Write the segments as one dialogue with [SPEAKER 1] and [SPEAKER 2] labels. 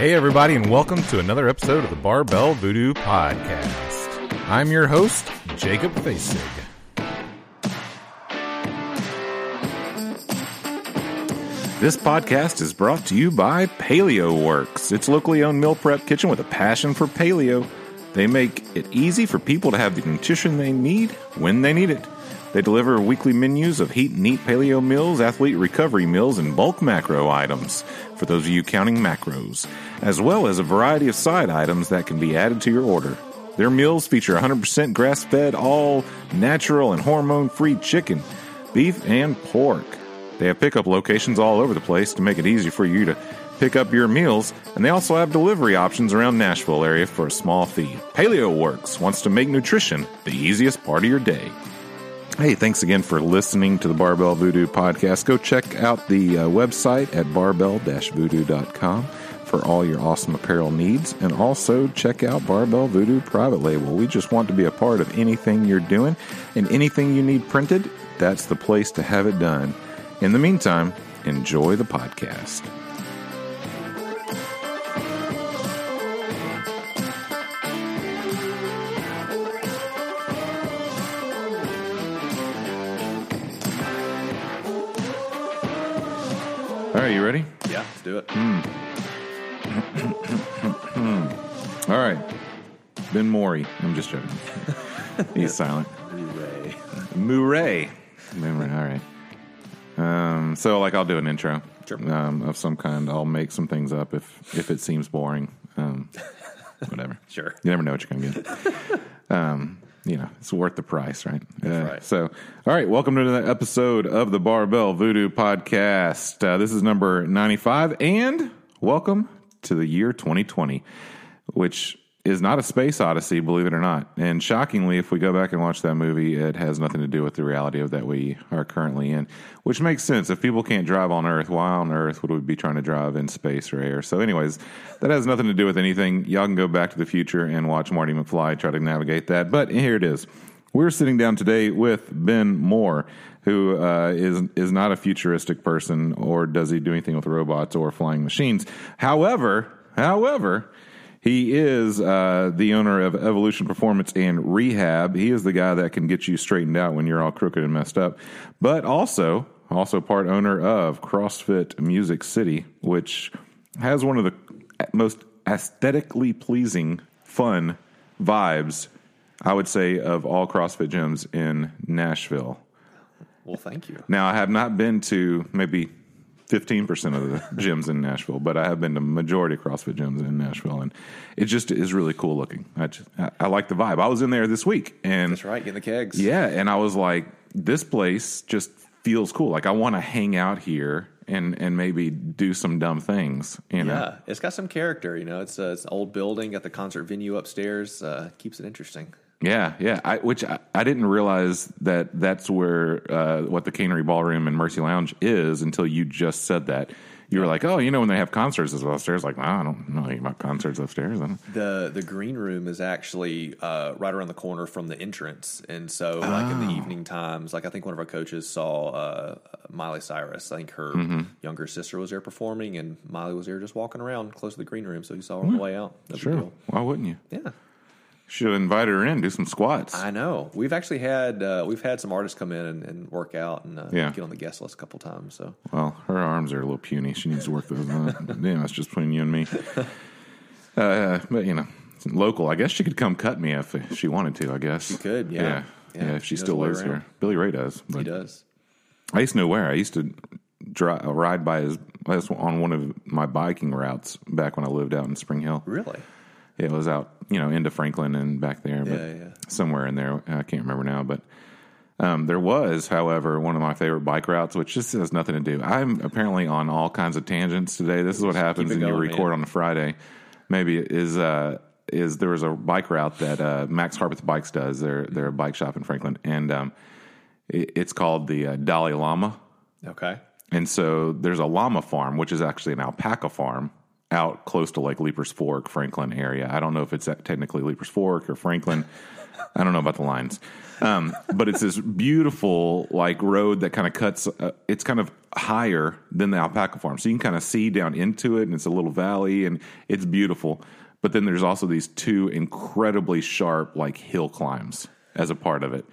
[SPEAKER 1] Hey, everybody, and welcome to another episode of the Barbell Voodoo Podcast. I'm your host, Jacob Fasig. This podcast is brought to you by Paleo Works. It's locally owned meal prep kitchen with a passion for paleo. They make it easy for people to have the nutrition they need when they need it. They deliver weekly menus of heat and eat paleo meals, athlete recovery meals, and bulk macro items for those of you counting macros, as well as a variety of side items that can be added to your order. Their meals feature 100% grass fed, all natural, and hormone free chicken, beef, and pork. They have pickup locations all over the place to make it easy for you to pick up your meals, and they also have delivery options around Nashville area for a small fee. Paleo Works wants to make nutrition the easiest part of your day. Hey, thanks again for listening to the Barbell Voodoo podcast. Go check out the uh, website at barbell-voodoo.com for all your awesome apparel needs and also check out Barbell Voodoo private label. We just want to be a part of anything you're doing and anything you need printed, that's the place to have it done. In the meantime, enjoy the podcast. Ready?
[SPEAKER 2] Yeah, let's do it.
[SPEAKER 1] All right. Ben Mori. I'm just joking. He's silent.
[SPEAKER 2] Hooray.
[SPEAKER 1] Murray. Murray. All right. Um, so, like, I'll do an intro
[SPEAKER 2] Sure.
[SPEAKER 1] um, of some kind. I'll make some things up if if it seems boring. Um, whatever.
[SPEAKER 2] Sure.
[SPEAKER 1] You never know what you're going to get. um, you know, it's worth the price, right? Uh,
[SPEAKER 2] right.
[SPEAKER 1] So, all right, welcome to the episode of the Barbell Voodoo Podcast. Uh, this is number 95, and welcome to the year 2020, which is not a space odyssey, believe it or not. And shockingly, if we go back and watch that movie, it has nothing to do with the reality of that we are currently in, which makes sense. If people can't drive on Earth, why on Earth would we be trying to drive in space or air? So, anyways, that has nothing to do with anything. Y'all can go back to the future and watch Marty McFly try to navigate that. But here it is. We're sitting down today with Ben Moore, who uh, is is not a futuristic person, or does he do anything with robots or flying machines? However, however, he is uh, the owner of Evolution Performance and Rehab. He is the guy that can get you straightened out when you're all crooked and messed up. But also, also part owner of CrossFit Music City, which has one of the most aesthetically pleasing, fun vibes, I would say, of all CrossFit gyms in Nashville.
[SPEAKER 2] Well, thank you.
[SPEAKER 1] Now, I have not been to maybe 15% of the gyms in Nashville, but I have been to majority CrossFit gyms in Nashville, and it just is really cool looking. I, just, I, I like the vibe. I was in there this week, and
[SPEAKER 2] That's right. Getting the kegs.
[SPEAKER 1] yeah, and I was like, this place just feels cool. Like I want to hang out here and and maybe do some dumb things. You know?
[SPEAKER 2] Yeah, it's got some character. You know, it's, uh, it's an old building, got the concert venue upstairs. Uh, keeps it interesting.
[SPEAKER 1] Yeah, yeah. I, which I, I didn't realize that that's where uh, what the Cannery Ballroom and Mercy Lounge is until you just said that. You were like, oh, you know, when they have concerts as upstairs, like, well, I don't know anything about concerts upstairs. I don't-
[SPEAKER 2] The the green room is actually uh, right around the corner from the entrance, and so like in the evening times, like I think one of our coaches saw uh, Miley Cyrus. I think her younger sister was there performing, and Miley was there just walking around close to the green room, so he saw her on the way out. Big
[SPEAKER 1] Sure. Why wouldn't you?
[SPEAKER 2] Yeah.
[SPEAKER 1] Should have invited her in, do some squats.
[SPEAKER 2] I know. We've actually had uh, we've had some artists come in and, and work out and uh,
[SPEAKER 1] Yeah.
[SPEAKER 2] get on the guest list a couple times. So
[SPEAKER 1] Well, her arms are a little puny. She needs to work those on. yeah, that's just between you and me. Uh, but you know, it's local. I guess she could come cut me if she wanted to. I guess she
[SPEAKER 2] could, yeah.
[SPEAKER 1] yeah,
[SPEAKER 2] Yeah,
[SPEAKER 1] yeah, if she
[SPEAKER 2] she knows
[SPEAKER 1] still
[SPEAKER 2] the way
[SPEAKER 1] lives
[SPEAKER 2] around.
[SPEAKER 1] here. Billy Ray does.
[SPEAKER 2] he
[SPEAKER 1] But
[SPEAKER 2] does.
[SPEAKER 1] I used to know where. I used to drive, ride by his that's on one of my biking routes back when I lived out in Spring Hill.
[SPEAKER 2] Really?
[SPEAKER 1] It was out, you know, into Franklin and back there, but
[SPEAKER 2] Yeah, yeah.
[SPEAKER 1] somewhere in there. I can't remember now, but um, there was, however, one of my favorite bike routes, which just has nothing to do. I'm apparently on all kinds of tangents today. This is what happens when you record
[SPEAKER 2] man.
[SPEAKER 1] on a Friday. Maybe is uh, is there was a bike route that uh, Max Harpeth Bikes does. They're they're a bike shop in Franklin, and um, it, it's called the uh, Dolly Llama.
[SPEAKER 2] Okay.
[SPEAKER 1] And so there's a llama farm, which is actually an alpaca farm out close to like Leiper's Fork, Franklin area. I don't know if it's technically Leiper's Fork or Franklin. I don't know about the lines. Um, but it's this beautiful like road that kind of cuts. Uh, it's kind of higher than the alpaca farm, so you can kind of see down into it, and it's a little valley, and it's beautiful. But then there's also these two incredibly sharp like hill climbs as a part of it,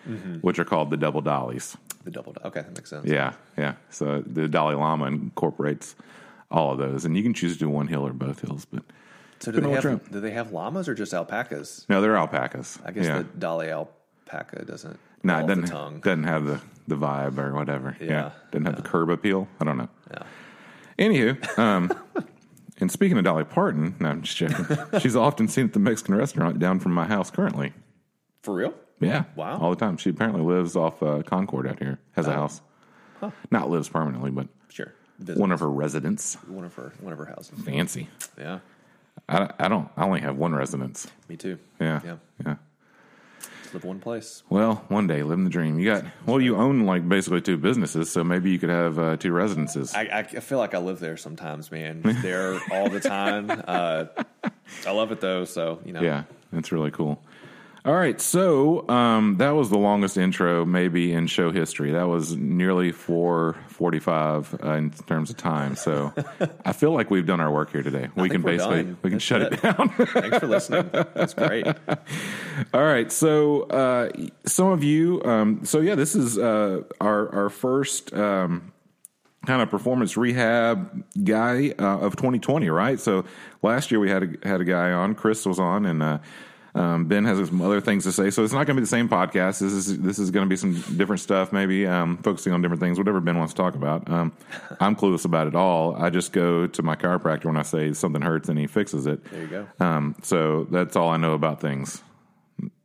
[SPEAKER 1] which are called the double dollies.
[SPEAKER 2] The double. Okay, that makes sense.
[SPEAKER 1] Yeah, yeah. So the Dolly Llama incorporates all of those, and you can choose to do one hill or both hills. But
[SPEAKER 2] So do they have
[SPEAKER 1] trip.
[SPEAKER 2] do they have llamas or just alpacas?
[SPEAKER 1] no, they're alpacas.
[SPEAKER 2] I guess
[SPEAKER 1] yeah.
[SPEAKER 2] the Dolly alpaca doesn't.
[SPEAKER 1] no, it doesn't
[SPEAKER 2] the tongue.
[SPEAKER 1] doesn't have the the vibe or whatever. Yeah,
[SPEAKER 2] Yeah,
[SPEAKER 1] doesn't have the curb appeal. I don't know.
[SPEAKER 2] Yeah.
[SPEAKER 1] Anywho, um, and speaking of Dolly Parton, no, I'm just joking. She's often seen at the Mexican restaurant down from my house currently.
[SPEAKER 2] For real?
[SPEAKER 1] Yeah,
[SPEAKER 2] Wow.
[SPEAKER 1] all the time. She apparently lives off uh, Concord out here. Has a house. Not lives permanently, but
[SPEAKER 2] Sure. Visit
[SPEAKER 1] one of her residents.
[SPEAKER 2] one of her one of her houses.
[SPEAKER 1] Fancy.
[SPEAKER 2] Yeah.
[SPEAKER 1] I, I don't. I only have one residence.
[SPEAKER 2] Me too.
[SPEAKER 1] Yeah.
[SPEAKER 2] Yeah.
[SPEAKER 1] Yeah.
[SPEAKER 2] Just live one place.
[SPEAKER 1] Well, one day, living the dream. You got well. You own like basically two businesses, so maybe you could have uh, two residences.
[SPEAKER 2] I, I, feel like I live there sometimes, man. There all the time. Uh, I love it though. So you know.
[SPEAKER 1] yeah, that's really cool. All right, so um, that was the longest intro maybe in show history. That was nearly four forty-five uh, in terms of time. So I feel like we've done our work here today. We can basically
[SPEAKER 2] done.
[SPEAKER 1] we can
[SPEAKER 2] That's
[SPEAKER 1] shut it
[SPEAKER 2] it.
[SPEAKER 1] down.
[SPEAKER 2] Thanks for listening. That's great.
[SPEAKER 1] All right, so uh, some of you, um, so yeah, this is uh, our our first um, kind of performance rehab guy uh, of 2020, right? So last year we had a, had a guy on, Chris was on, and uh, um, Ben has some other things to say. So it's not going to be the same podcast. This is this is going to be some different stuff, maybe um, focusing on different things, whatever Ben wants to talk about. Um, I'm clueless about it all. I just go to my chiropractor when I say something hurts, and he fixes it.
[SPEAKER 2] There you go.
[SPEAKER 1] Um, so that's all I know about things.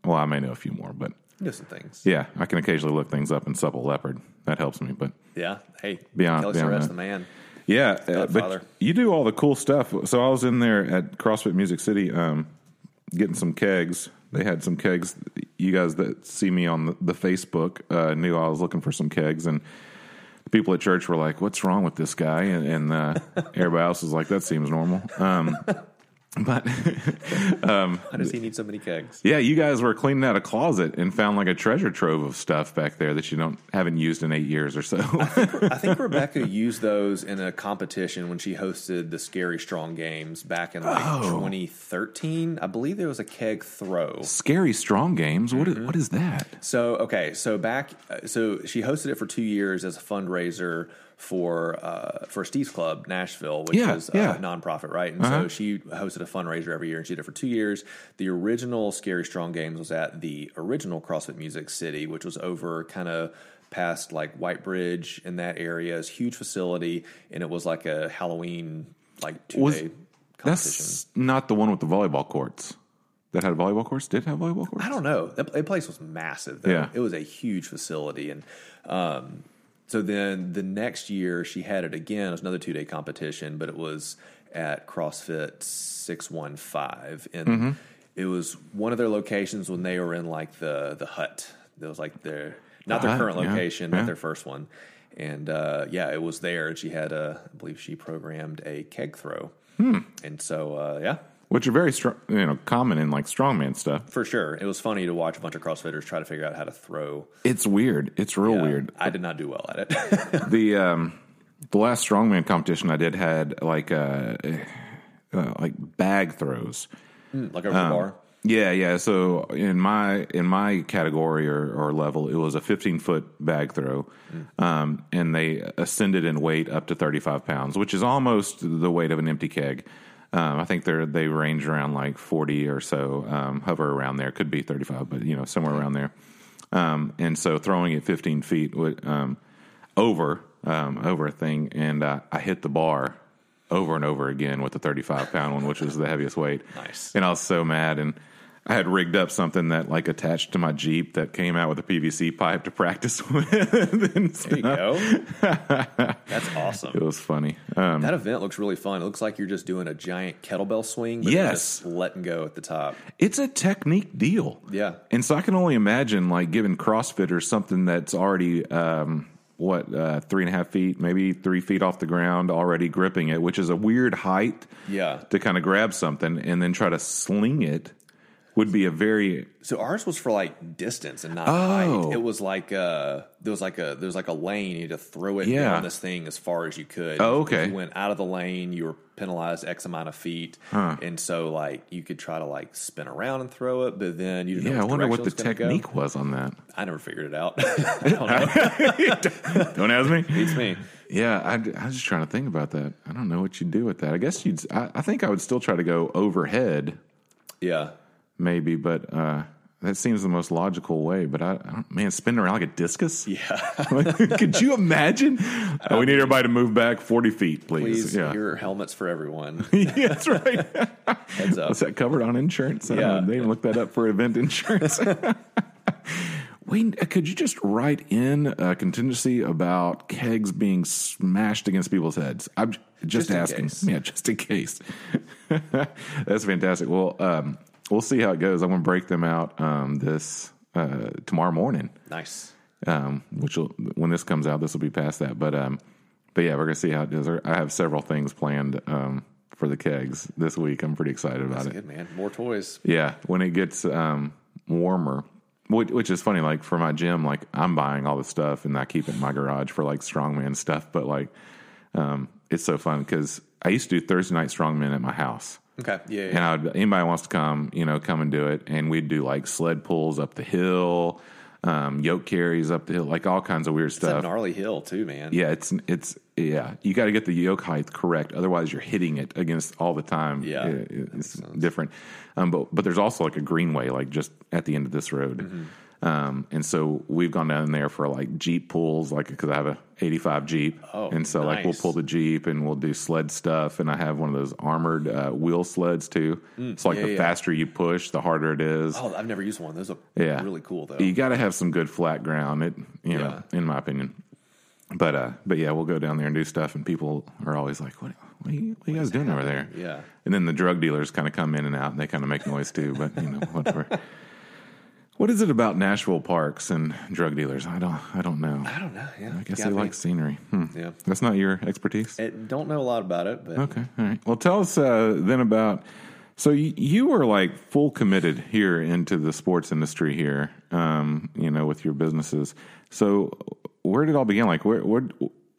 [SPEAKER 1] Well, I may know a few more, but
[SPEAKER 2] Do some things.
[SPEAKER 1] yeah, I can occasionally look things up in Supple Leopard. That helps me. But
[SPEAKER 2] Yeah. Hey.
[SPEAKER 1] Beyond-
[SPEAKER 2] Kelly
[SPEAKER 1] beyond
[SPEAKER 2] Starrett's
[SPEAKER 1] that.
[SPEAKER 2] the man.
[SPEAKER 1] yeah, uh, but you do all the cool stuff. So I was in there at CrossFit Music City um, getting some kegs. They had some kegs. You guys that see me on the, the Facebook uh, knew I was looking for some kegs, and the people at church were like, "What's wrong with this guy?" And, and uh, everybody else was like, "That seems normal." Um, but um,
[SPEAKER 2] How does he need so many kegs?
[SPEAKER 1] Yeah, you guys were cleaning out a closet and found like a treasure trove of stuff back there that you don't haven't used in eight years or so.
[SPEAKER 2] I think Rebecca used those in a competition when she hosted the Scary Strong Games back in like
[SPEAKER 1] Oh.
[SPEAKER 2] 2013. I believe there was a keg throw.
[SPEAKER 1] Scary strong games. What is
[SPEAKER 2] Mm-hmm.
[SPEAKER 1] what is that?
[SPEAKER 2] So okay, so back, uh, so she hosted it for two years as a fundraiser for uh, for Steve's Club Nashville, which
[SPEAKER 1] Yeah,
[SPEAKER 2] is
[SPEAKER 1] yeah.
[SPEAKER 2] a nonprofit, right? And
[SPEAKER 1] Uh-huh.
[SPEAKER 2] so she hosted a fundraiser every year, and she did it for two years. The original Scary Strong Games was at the original CrossFit Music City, which was over kind of past like White Bridge in that area. It's a huge facility, and it was like a Halloween like two
[SPEAKER 1] Was-
[SPEAKER 2] day competition.
[SPEAKER 1] That's not the one with the volleyball courts. That had volleyball courts. Did have volleyball courts?
[SPEAKER 2] I don't know. That, that place was massive. Though.
[SPEAKER 1] Yeah.
[SPEAKER 2] it was a huge facility, and um, so then the next year she had it again. It was another two day competition, but it was at CrossFit Six One Five, and
[SPEAKER 1] Mm-hmm.
[SPEAKER 2] it was one of their locations when they were in like the the hut. It was like their not their
[SPEAKER 1] hut,
[SPEAKER 2] current
[SPEAKER 1] yeah,
[SPEAKER 2] location,
[SPEAKER 1] yeah.
[SPEAKER 2] not their first one. And uh, yeah, it was there, and she had a, I believe she programmed a keg throw,
[SPEAKER 1] Hmm.
[SPEAKER 2] and so uh, yeah,
[SPEAKER 1] Which are very strong, you know, common in like strongman stuff.
[SPEAKER 2] for sure, it was funny to watch a bunch of CrossFitters try to figure out how to throw
[SPEAKER 1] It's weird. It's real
[SPEAKER 2] Yeah,
[SPEAKER 1] weird.
[SPEAKER 2] I did not do well at it.
[SPEAKER 1] the um, the last strongman competition I did had like uh, uh like bag throws.
[SPEAKER 2] like over
[SPEAKER 1] Um,
[SPEAKER 2] the bar.
[SPEAKER 1] Yeah, yeah. So in my in my category or, or level, it was a 15 foot bag throw, um, and they ascended in weight up to 35 pounds, which is almost the weight of an empty keg. Um, I think they they range around like 40 or so, um, hover around there. Could be 35, but you know somewhere around there. Um, and so throwing it 15 feet would, um, over um, over a thing, and uh, I hit the bar over and over again with the 35 pound one, which was the heaviest weight.
[SPEAKER 2] Nice.
[SPEAKER 1] And I was so mad, and I had rigged up something that like attached to my Jeep that came out with a PVC pipe to practice with. and
[SPEAKER 2] There you go. That's awesome.
[SPEAKER 1] It was funny. Um,
[SPEAKER 2] That event looks really fun. It looks like you're just doing a giant kettlebell swing, but
[SPEAKER 1] Yes.
[SPEAKER 2] just letting go at the top.
[SPEAKER 1] it's a technique deal.
[SPEAKER 2] Yeah.
[SPEAKER 1] And so I can only imagine like giving CrossFitters something that's already um, what uh, three and a half feet, maybe three feet off the ground, already gripping it, which is a weird height.
[SPEAKER 2] Yeah.
[SPEAKER 1] To kind of grab something and then try to sling it would be a very
[SPEAKER 2] So ours was for like distance and not
[SPEAKER 1] Oh.
[SPEAKER 2] height. It was like uh there was like a there was like a lane you had to throw it
[SPEAKER 1] Yeah.
[SPEAKER 2] down this thing as far as you could.
[SPEAKER 1] Oh,
[SPEAKER 2] If
[SPEAKER 1] okay.
[SPEAKER 2] you went out of the lane, you were penalized X amount of feet. And so like you could try to like spin around and throw it, but then you didn't
[SPEAKER 1] yeah. I wonder what the
[SPEAKER 2] gonna go.
[SPEAKER 1] technique was on that.
[SPEAKER 2] I never figured it out. I don't know.
[SPEAKER 1] Don't ask me.
[SPEAKER 2] It's me.
[SPEAKER 1] Yeah, I, I was just trying to think about that. I don't know what you'd do with that. I guess you'd. I, I think I would still try to go overhead,
[SPEAKER 2] Yeah.
[SPEAKER 1] Maybe, but uh, that seems the most logical way. But I, I don't, man, spinning around like a discus.
[SPEAKER 2] Yeah.
[SPEAKER 1] Could you imagine? Oh, we need everybody to move back forty feet, please.
[SPEAKER 2] Please,
[SPEAKER 1] yeah,
[SPEAKER 2] your helmets for everyone.
[SPEAKER 1] yeah, that's right.
[SPEAKER 2] Heads up.
[SPEAKER 1] Was that covered on insurance?
[SPEAKER 2] Yeah.
[SPEAKER 1] They didn't look that up for event insurance. Wait, uh, could you just write in a contingency about kegs being smashed against people's heads? I'm just,
[SPEAKER 2] Just
[SPEAKER 1] asking. Yeah, just in case. That's fantastic. Well, um, we'll see how it goes. I'm going to break them out um, this uh, tomorrow morning.
[SPEAKER 2] Nice.
[SPEAKER 1] Um, which will, when this comes out, this will be past that. But um, but yeah, we're going to see how it does. I have several things planned um, for the kegs this week. I'm pretty excited about it.
[SPEAKER 2] Good man. More toys.
[SPEAKER 1] Yeah, when it gets um, warmer, which, which is funny. Like for my gym, like I'm buying all the stuff and I keep it in my garage for like strongman stuff. But like, um, it's so fun because I used to do Thursday night strongman at my house.
[SPEAKER 2] Okay. Yeah. yeah.
[SPEAKER 1] And I would, anybody wants to come, you know, come and do it. And we'd do like sled pulls up the hill, um, yoke carries up the hill, like all kinds of weird
[SPEAKER 2] It's a
[SPEAKER 1] stuff.
[SPEAKER 2] gnarly hill too, man.
[SPEAKER 1] Yeah, it's it's yeah. You got to get the yoke height correct, otherwise you're hitting it against all the time.
[SPEAKER 2] Yeah,
[SPEAKER 1] It- it's different. Um, but but there's also like a greenway, like just at the end of this road.
[SPEAKER 2] Mm-hmm.
[SPEAKER 1] Um, and so we've gone down there for like Jeep pulls, like because I have a '85 Jeep,
[SPEAKER 2] Oh,
[SPEAKER 1] and so like we'll pull the Jeep and we'll do sled stuff. And I have one of those armored uh, wheel sleds too. so like
[SPEAKER 2] Mm, yeah,
[SPEAKER 1] the
[SPEAKER 2] yeah.
[SPEAKER 1] faster you push, the harder it is.
[SPEAKER 2] Oh, I've never used one. Those are
[SPEAKER 1] Yeah.
[SPEAKER 2] really cool though.
[SPEAKER 1] You got to have some good flat ground. It, you know, in my opinion. But uh, but yeah, we'll go down there and do stuff, and people are always like, "What, what, are, you, what are you guys doing over there?"
[SPEAKER 2] Yeah.
[SPEAKER 1] And then the drug dealers kind of come in and out, and they kind of make noise too. But you know, whatever. what is it about Nashville parks and drug dealers? I don't, I don't know.
[SPEAKER 2] I don't know. Yeah.
[SPEAKER 1] I guess they like scenery. Hmm.
[SPEAKER 2] Yeah.
[SPEAKER 1] That's not your expertise.
[SPEAKER 2] I don't know a lot about it, but
[SPEAKER 1] Okay, all right. Well, tell us uh, then about. So you, you were like full committed here into the sports industry here, um, you know, with your businesses. So where did it all begin? Like where where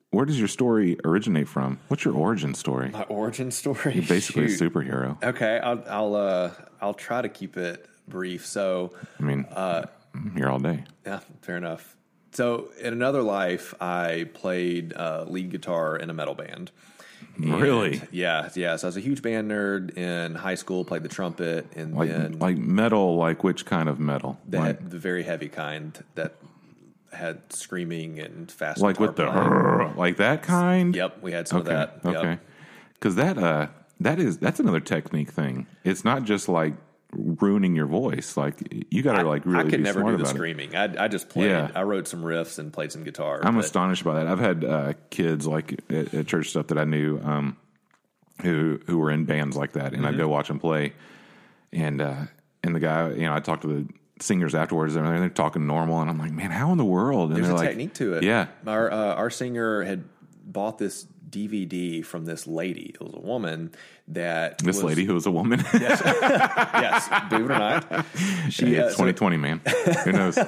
[SPEAKER 1] where does your story originate from? What's your origin story?
[SPEAKER 2] my origin story.
[SPEAKER 1] You're basically
[SPEAKER 2] Shoot.
[SPEAKER 1] a superhero.
[SPEAKER 2] Okay, I'll I'll uh, I'll try to keep it brief. So,
[SPEAKER 1] I mean,
[SPEAKER 2] Uh,
[SPEAKER 1] I'm here all day.
[SPEAKER 2] yeah, fair enough. So, in another life, I played uh, lead guitar in a metal band. And-
[SPEAKER 1] Really?
[SPEAKER 2] Yeah, yeah. So I was a huge band nerd in high school. Played the trumpet, and
[SPEAKER 1] Like
[SPEAKER 2] then
[SPEAKER 1] like metal, like which kind of metal?
[SPEAKER 2] the,
[SPEAKER 1] like
[SPEAKER 2] the very heavy kind that had screaming and fast.
[SPEAKER 1] like with the like that kind?
[SPEAKER 2] Yep, we had some
[SPEAKER 1] Okay.
[SPEAKER 2] of that. Yep.
[SPEAKER 1] Okay. Because that uh that is that's another technique thing. It's not just like ruining your voice. Like you got to like really
[SPEAKER 2] I could
[SPEAKER 1] be
[SPEAKER 2] never do the screaming. I, I just played.
[SPEAKER 1] Yeah.
[SPEAKER 2] I wrote some riffs and played some guitar.
[SPEAKER 1] I'm
[SPEAKER 2] but-
[SPEAKER 1] astonished by that. I've had uh, kids like at, at church stuff that I knew um, who who were in bands like that, and
[SPEAKER 2] Mm-hmm.
[SPEAKER 1] I'd go watch them play, and uh, and the guy, you know, I talked to the singers afterwards, and they're talking normal, and I'm like, man, how in the world? And
[SPEAKER 2] There's
[SPEAKER 1] they're
[SPEAKER 2] a
[SPEAKER 1] like,
[SPEAKER 2] technique to it.
[SPEAKER 1] Yeah,
[SPEAKER 2] Our uh, our singer had bought this DVD from this lady. It was a woman that
[SPEAKER 1] this
[SPEAKER 2] was-
[SPEAKER 1] lady who was a woman.
[SPEAKER 2] yes, yes, believe it or not, she.
[SPEAKER 1] Hey,
[SPEAKER 2] uh, so-
[SPEAKER 1] 2020, man. Who knows?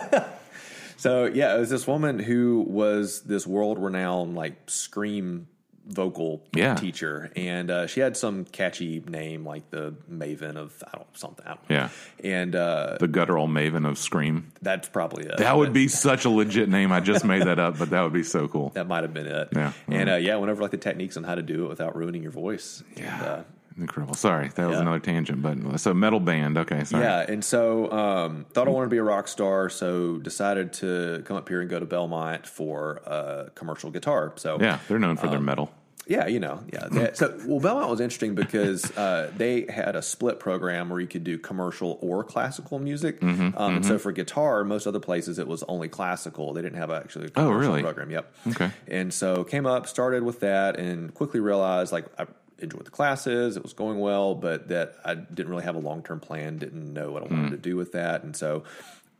[SPEAKER 2] So yeah, it was this woman who was this world renowned like scream vocal
[SPEAKER 1] Yeah.
[SPEAKER 2] teacher, and uh, she had some catchy name like the Maven of I don't something. I don't.
[SPEAKER 1] Yeah.
[SPEAKER 2] and uh,
[SPEAKER 1] the guttural maven of scream.
[SPEAKER 2] that's probably it.
[SPEAKER 1] That would be such a legit name. I just made that up, but that would be so cool.
[SPEAKER 2] That might have been it.
[SPEAKER 1] Yeah.
[SPEAKER 2] and uh, yeah, whenever like the techniques on how to do it without ruining your voice.
[SPEAKER 1] Yeah.
[SPEAKER 2] And, uh,
[SPEAKER 1] Incredible. Sorry, that was
[SPEAKER 2] Yeah.
[SPEAKER 1] another tangent, but so metal band. Okay, sorry.
[SPEAKER 2] Yeah, and so um, thought I wanted to be a rock star, so decided to come up here and go to Belmont for uh, commercial guitar. So
[SPEAKER 1] Yeah, they're known for their
[SPEAKER 2] Um,
[SPEAKER 1] metal.
[SPEAKER 2] yeah, you know, yeah. They- so well, Belmont was interesting because uh, they had a split program where you could do commercial or classical music.
[SPEAKER 1] Mm-hmm,
[SPEAKER 2] um, And so for guitar, most other places it was only classical. They didn't have actually a
[SPEAKER 1] Oh,
[SPEAKER 2] commercial
[SPEAKER 1] really?
[SPEAKER 2] program. Yep.
[SPEAKER 1] Okay.
[SPEAKER 2] And so came up, started with that, and quickly realized like I enjoyed the classes. It was going well, but that I didn't really have a long term plan. Didn't know what I wanted to do with that, and so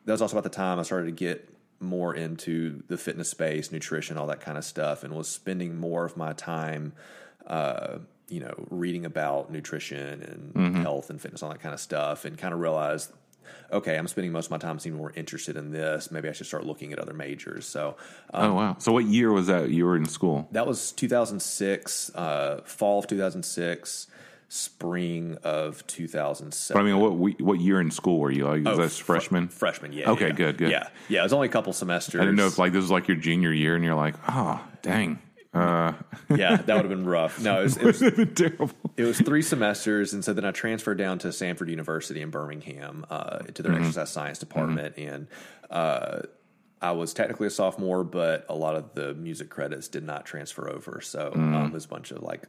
[SPEAKER 2] that was also about the time I started to get more into the fitness space, nutrition, all that kind of stuff, and was spending more of my time uh, you know, reading about nutrition and
[SPEAKER 1] Mm-hmm.
[SPEAKER 2] health and fitness, all that kind of stuff, and kind of realized, okay, I'm spending most of my time seeming more interested in this. Maybe I should start looking at other majors. So um,
[SPEAKER 1] oh wow. So what year was that you were in school?
[SPEAKER 2] that was 2006, uh, fall of 2006, spring of
[SPEAKER 1] But
[SPEAKER 2] 2007.
[SPEAKER 1] I mean, what what year in school were you? Like, was
[SPEAKER 2] Oh,
[SPEAKER 1] that freshman?
[SPEAKER 2] Fr- freshman, yeah.
[SPEAKER 1] Okay,
[SPEAKER 2] yeah.
[SPEAKER 1] good, good.
[SPEAKER 2] Yeah, yeah. It was only a couple semesters.
[SPEAKER 1] I didn't know if like this was like your junior year, and you're like, oh dang, uh,
[SPEAKER 2] yeah, that would have been rough. No, it was, it was
[SPEAKER 1] would have been terrible.
[SPEAKER 2] It was three semesters, and so then I transferred down to Samford University in Birmingham uh, to their exercise science department, and uh, I was technically a sophomore, but a lot of the music credits did not transfer over, so um, it was a bunch of like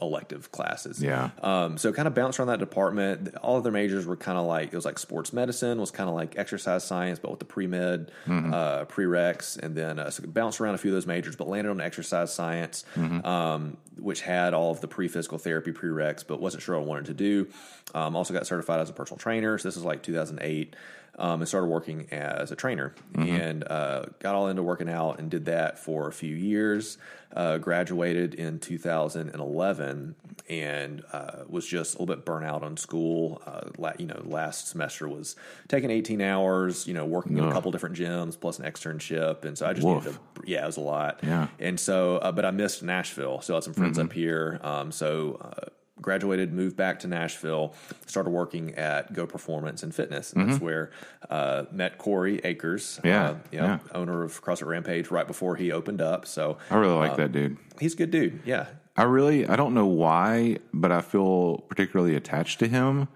[SPEAKER 2] elective classes.
[SPEAKER 1] Yeah.
[SPEAKER 2] Um, so kind of bounced around that department. All of their majors were kind of like it was like sports medicine was kind of like exercise science, but with the pre med, uh, prereqs, and then uh, so bounced around a few of those majors, but landed on exercise science, um, which had all of the pre physical therapy prereqs, but wasn't sure what I wanted to do. Um, also got certified as a personal trainer. So this is like 2008. Um, and started working as a trainer and uh, got all into working out and did that for a few years. Uh, graduated in 2011 and uh, was just a little bit burnt out on school. Uh, la- you know, last semester was taking 18 hours. You know, working in a couple different gyms plus an externship, and so I just
[SPEAKER 1] Woof.
[SPEAKER 2] needed to. Yeah, it was a lot.
[SPEAKER 1] Yeah.
[SPEAKER 2] and so uh, but I missed Nashville, so I had some friends up here. Um, so. Uh, Graduated, moved back to Nashville, started working at Go Performance and Fitness. And That's where uh, met Corey Akers,
[SPEAKER 1] Yeah,
[SPEAKER 2] uh, you know,
[SPEAKER 1] yeah.
[SPEAKER 2] owner of CrossFit Rampage, right before he opened up. So
[SPEAKER 1] I really like that dude.
[SPEAKER 2] he's a good dude. Yeah,
[SPEAKER 1] I really, I don't know why, but I feel particularly attached to him,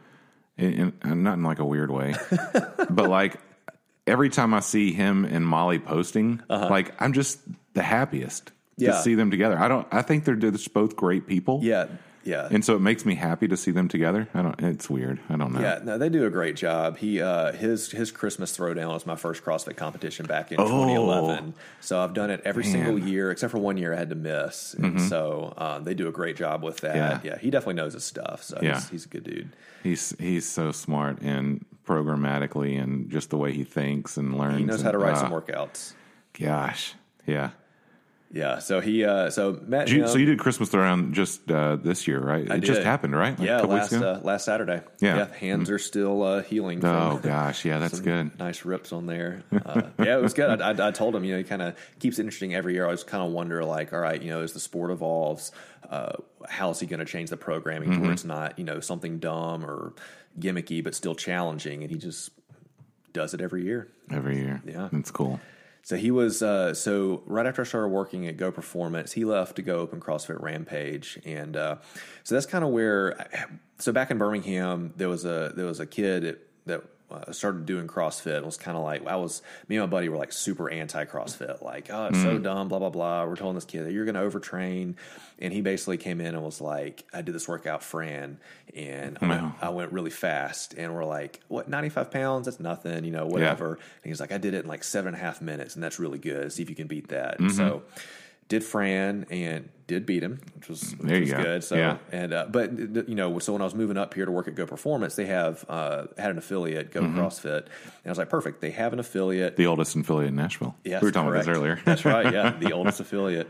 [SPEAKER 1] in, in, and not in like a weird way, but like every time I see him and Molly posting, like I'm just the happiest
[SPEAKER 2] Yeah.
[SPEAKER 1] to see them together. I don't, I think they're just both great people,
[SPEAKER 2] yeah, yeah.
[SPEAKER 1] and so it makes me happy to see them together. I don't, it's weird. I don't know.
[SPEAKER 2] Yeah, no, they do a great job. He uh, his his Christmas throwdown was my first CrossFit competition back in
[SPEAKER 1] Oh.
[SPEAKER 2] 2011. So I've done it every single
[SPEAKER 1] Man. Mm-hmm.
[SPEAKER 2] year except for one year I had to miss. And so uh, they do a great job with that.
[SPEAKER 1] Yeah.
[SPEAKER 2] Yeah, he definitely knows his stuff. So
[SPEAKER 1] Yeah.
[SPEAKER 2] he's, he's a good dude.
[SPEAKER 1] He's he's so smart and programmatically, and just the way he thinks and learns.
[SPEAKER 2] He knows how to write
[SPEAKER 1] uh,
[SPEAKER 2] some workouts.
[SPEAKER 1] Gosh, yeah.
[SPEAKER 2] Yeah, so he uh, so met
[SPEAKER 1] Did you- so you did Christmas around just uh, this year, right?
[SPEAKER 2] I
[SPEAKER 1] it just happened, right? Like
[SPEAKER 2] yeah, last uh, last Saturday.
[SPEAKER 1] Yeah.
[SPEAKER 2] hands are still uh, healing.
[SPEAKER 1] oh gosh, yeah, that's good.
[SPEAKER 2] Nice rips on there. Uh, yeah, it was good. I, I, I told him, you know, he kind of keeps it interesting every year. I always kind of wonder, like, all right, you know, as the sport evolves, uh, how is he going to change the programming
[SPEAKER 1] Mm-hmm.
[SPEAKER 2] where it's not, you know, something dumb or gimmicky, but still challenging? And he just does it every year.
[SPEAKER 1] Every year,
[SPEAKER 2] Yeah.
[SPEAKER 1] that's cool.
[SPEAKER 2] So he was uh, so right after I started working at Go Performance, he left to go open CrossFit Rampage, and uh, so that's kind of where. So back in Birmingham, there was a there was a kid that uh, started doing CrossFit. It was kind of like I was me and my buddy were like super anti CrossFit, like oh it's so dumb, blah blah blah. We're telling this kid that you're going to overtrain, and he basically came in and was like, I did this workout, Fran, and I, went,
[SPEAKER 1] Wow.
[SPEAKER 2] I went really fast, and we're like, what 95 pounds? That's nothing, you know, whatever. And he's like, I did it in like seven and a half minutes, and that's really good. See if you can beat that. And so did Fran and did beat him, which was, which
[SPEAKER 1] There you
[SPEAKER 2] was
[SPEAKER 1] go.
[SPEAKER 2] good. So
[SPEAKER 1] Yeah.
[SPEAKER 2] and uh, but you know, so when I was moving up here to work at Go Performance, they have uh, had an affiliate, Go
[SPEAKER 1] Mm-hmm.
[SPEAKER 2] CrossFit, and I was like, perfect. They have an affiliate.
[SPEAKER 1] The oldest affiliate in Nashville.
[SPEAKER 2] Yes,
[SPEAKER 1] we were talking
[SPEAKER 2] correct.
[SPEAKER 1] about this earlier.
[SPEAKER 2] That's right. Yeah, the oldest affiliate.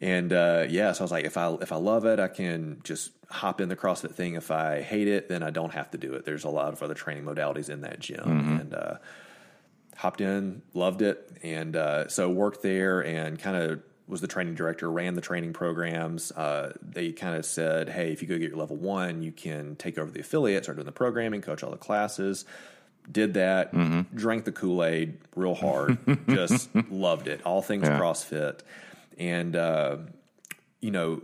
[SPEAKER 2] And uh, yeah, so I was like, if I if I love it, I can just hop in the CrossFit thing. If I hate it, then I don't have to do it. There's a lot of other training modalities in that gym,
[SPEAKER 1] Mm-hmm.
[SPEAKER 2] and uh, hopped in, loved it, and uh, so worked there and kind of was the training director, ran the training programs. Uh, they kind of said, hey, if you go get your level one, you can take over the affiliate, start doing the programming, coach all the classes. Did that,
[SPEAKER 1] Mm-hmm.
[SPEAKER 2] drank the Kool Aid real hard, just loved it. All things
[SPEAKER 1] Yeah.
[SPEAKER 2] CrossFit, and uh, you know,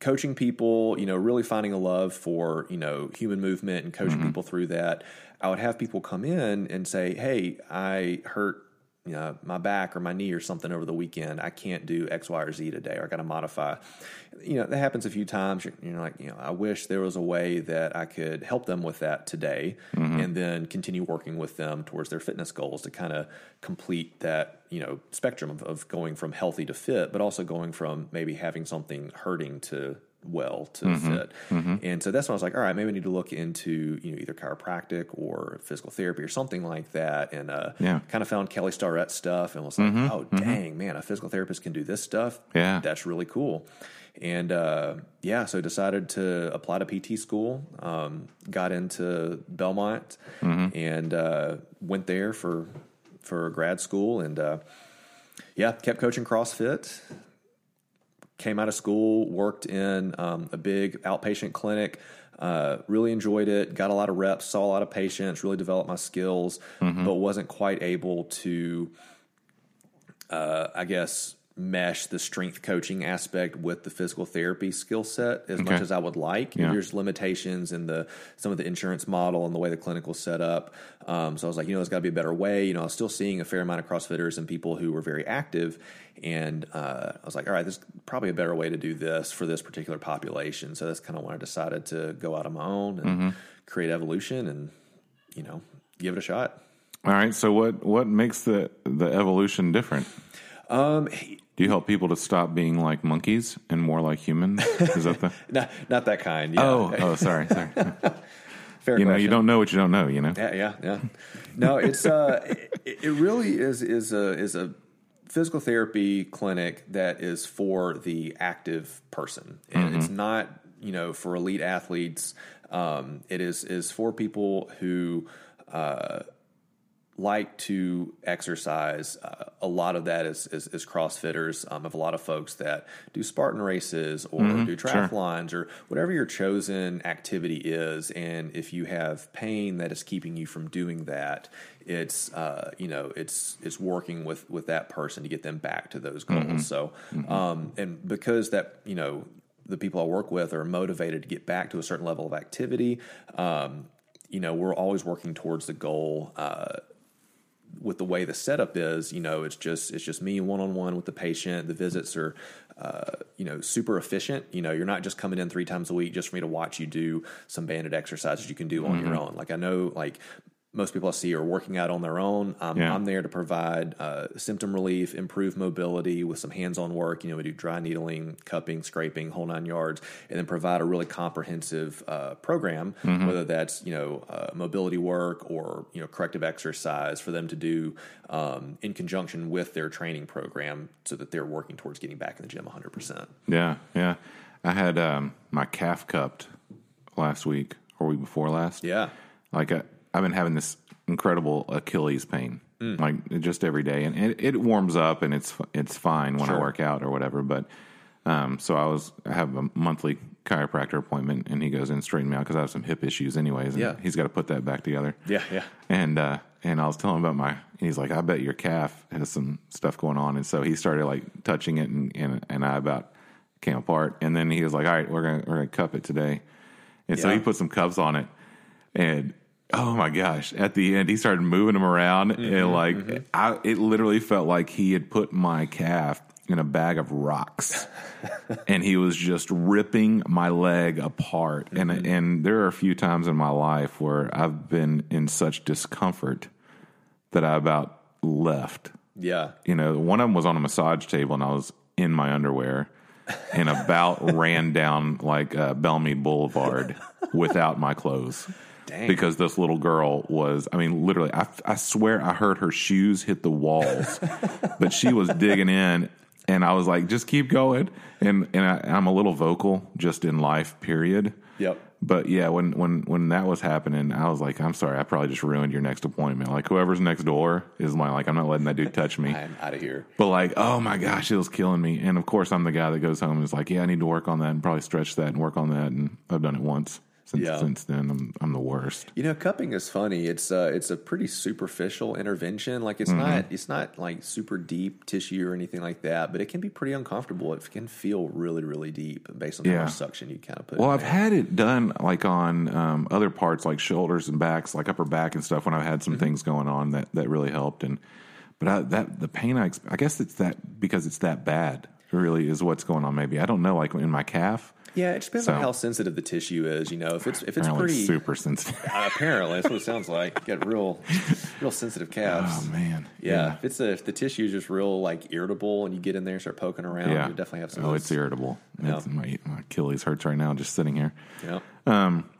[SPEAKER 2] coaching people, you know, really finding a love for, you know, human movement and coaching
[SPEAKER 1] Mm-hmm.
[SPEAKER 2] people through that. I would have people come in and say, Hey, I hurt, you know, my back or my knee or something over the weekend. I can't do X, Y, or Z today, or I got to modify. You know, that happens a few times. You're, you're like, you know, I wish there was a way that I could help them with that today mm-hmm. and then continue working with them towards their fitness goals to kind of complete that, you know, spectrum of, of going from healthy to fit, but also going from maybe having something hurting to well to fit. And so that's when I was like, all right, maybe I need to look into you know either chiropractic or physical therapy or something like that. And uh,
[SPEAKER 1] Yeah.
[SPEAKER 2] kind of found Kelly Starrett stuff and was like, oh dang man, a physical therapist can do this stuff.
[SPEAKER 1] Yeah.
[SPEAKER 2] that's really cool. And uh, yeah, so decided to apply to PT school. Um, got into Belmont and uh, went there for for grad school, and uh, yeah, kept coaching CrossFit. Came out of school, worked in um, a big outpatient clinic. Uh, really enjoyed it. Got a lot of reps, saw a lot of patients. Really developed my skills, but wasn't quite able to uh, I guess, mesh the strength coaching aspect with the physical therapy skill set as much as I would like.
[SPEAKER 1] Yeah.
[SPEAKER 2] There's limitations in the some of the insurance model and the way the clinic was set up. Um, so I was like, you know, there's got to be a better way. You know, I was still seeing a fair amount of CrossFitters and people who were very active, and uh, I was like, all right, there's probably a better way to do this for this particular population. So that's kind of when I decided to go out on my own and
[SPEAKER 1] Mm-hmm.
[SPEAKER 2] create Evolution, and you know, give it a shot.
[SPEAKER 1] All right. So what what makes the the evolution different?
[SPEAKER 2] Um,
[SPEAKER 1] Do you help people to stop being like monkeys and more like humans? Is that the?
[SPEAKER 2] not not that kind. Yeah.
[SPEAKER 1] Oh, oh, sorry, sorry.
[SPEAKER 2] Fair
[SPEAKER 1] You know, you don't know what you don't know. You know.
[SPEAKER 2] Yeah, yeah, yeah. No, it's uh, it, it really is is a is a physical therapy clinic that is for the active person, and it's not you know for elite athletes. Um, it is is for people who. Uh, like to exercise. Uh, a lot of that is, is, is CrossFitters. Um, I have a lot of folks that do Spartan races or do triathlons or whatever your chosen activity is. And if you have pain that is keeping you from doing that, it's uh, you know it's it's working with with that person to get them back to those goals. So um, and because that you know the people I work with are motivated to get back to a certain level of activity. Um, you know, we're always working towards the goal. Uh, with the way the setup is, you know, it's just it's just me one on one with the patient. The visits are, uh, you know, super efficient. You know, you're not just coming in three times a week just for me to watch you do some banded exercises you can do on your own. Like I know, like most people I see are working out on their own. Um,
[SPEAKER 1] Yeah.
[SPEAKER 2] I'm there to provide uh, symptom relief, improve mobility with some hands-on work. You know, we do dry needling, cupping, scraping, whole nine yards, and then provide a really comprehensive uh, program, whether that's you know uh, mobility work or you know corrective exercise for them to do um, in conjunction with their training program, so that they're working towards getting back in the gym 100. percent
[SPEAKER 1] Yeah, yeah. I had um, my calf cupped last week or week before last.
[SPEAKER 2] Yeah,
[SPEAKER 1] Like I, I've been having this incredible Achilles pain,
[SPEAKER 2] Mm.
[SPEAKER 1] like just every day, and it, it warms up and it's it's fine when I work out or whatever. But um, so I was I have a monthly chiropractor appointment, and he goes in and straighten me out because I have some hip issues, anyways. And
[SPEAKER 2] Yeah.
[SPEAKER 1] he's got to put that back together.
[SPEAKER 2] yeah, yeah.
[SPEAKER 1] And uh, and I was telling him about my. He's like, I bet your calf has some stuff going on, and so he started like touching it, and and, and I about came apart. And then he was like, All right, we're gonna we're gonna cup it today. And so he put some cups on it, and oh my gosh! At the end, he started moving them around,
[SPEAKER 2] Mm-hmm,
[SPEAKER 1] and like I, it literally felt like he had put my calf in a bag of rocks, and he was just ripping my leg apart.
[SPEAKER 2] Mm-hmm.
[SPEAKER 1] And and there are a few times in my life where I've been in such discomfort that I about left.
[SPEAKER 2] Yeah,
[SPEAKER 1] You know, one of them was on a massage table, and I was in my underwear. And about ran down like uh, Belle Meade Boulevard without my clothes
[SPEAKER 2] Dang.
[SPEAKER 1] because this little girl was i mean literally I, I swear i heard her shoes hit the walls but she was digging in and i was like just keep going and and I, i'm a little vocal just in life period
[SPEAKER 2] Yep.
[SPEAKER 1] but yeah when when when that was happening i was like i'm sorry i probably just ruined your next appointment like whoever's next door is my like i'm not letting that dude touch me
[SPEAKER 2] I'm out of here.
[SPEAKER 1] but like, oh my gosh, it was killing me. And of course, I'm the guy that goes home and is like, yeah, I need to work on that and probably stretch that and work on that. And I've done it once since
[SPEAKER 2] Yeah.
[SPEAKER 1] since then. I'm I'm the worst.
[SPEAKER 2] You know, cupping is funny. It's uh, it's a pretty superficial intervention. Like it's
[SPEAKER 1] Mm-hmm.
[SPEAKER 2] not it's not like super deep tissue or anything like that, but it can be pretty uncomfortable. It can feel really really deep based on how much suction you kind of put.
[SPEAKER 1] Well, I've
[SPEAKER 2] there.
[SPEAKER 1] had it done like on um, other parts, like shoulders and backs, like upper back and stuff. When I've had
[SPEAKER 2] Mm-hmm.
[SPEAKER 1] some things going on that that really helped. And but I, that the pain, I, I guess it's that because it's that bad. really is what's going on. Maybe I don't know. Like in my calf,
[SPEAKER 2] Yeah, it depends
[SPEAKER 1] So-
[SPEAKER 2] on how sensitive the tissue is. You know, if it's if it's pretty
[SPEAKER 1] super sensitive.
[SPEAKER 2] uh, apparently that's what it sounds like. You got real real sensitive calves.
[SPEAKER 1] oh man,
[SPEAKER 2] yeah. if it's a, if the tissue is just real like irritable and you get in there and start poking around,
[SPEAKER 1] yeah.
[SPEAKER 2] you definitely have some.
[SPEAKER 1] Oh, it's irritable.
[SPEAKER 2] Yeah.
[SPEAKER 1] It's, my, my Achilles hurts right now just sitting here.
[SPEAKER 2] Yeah. Um.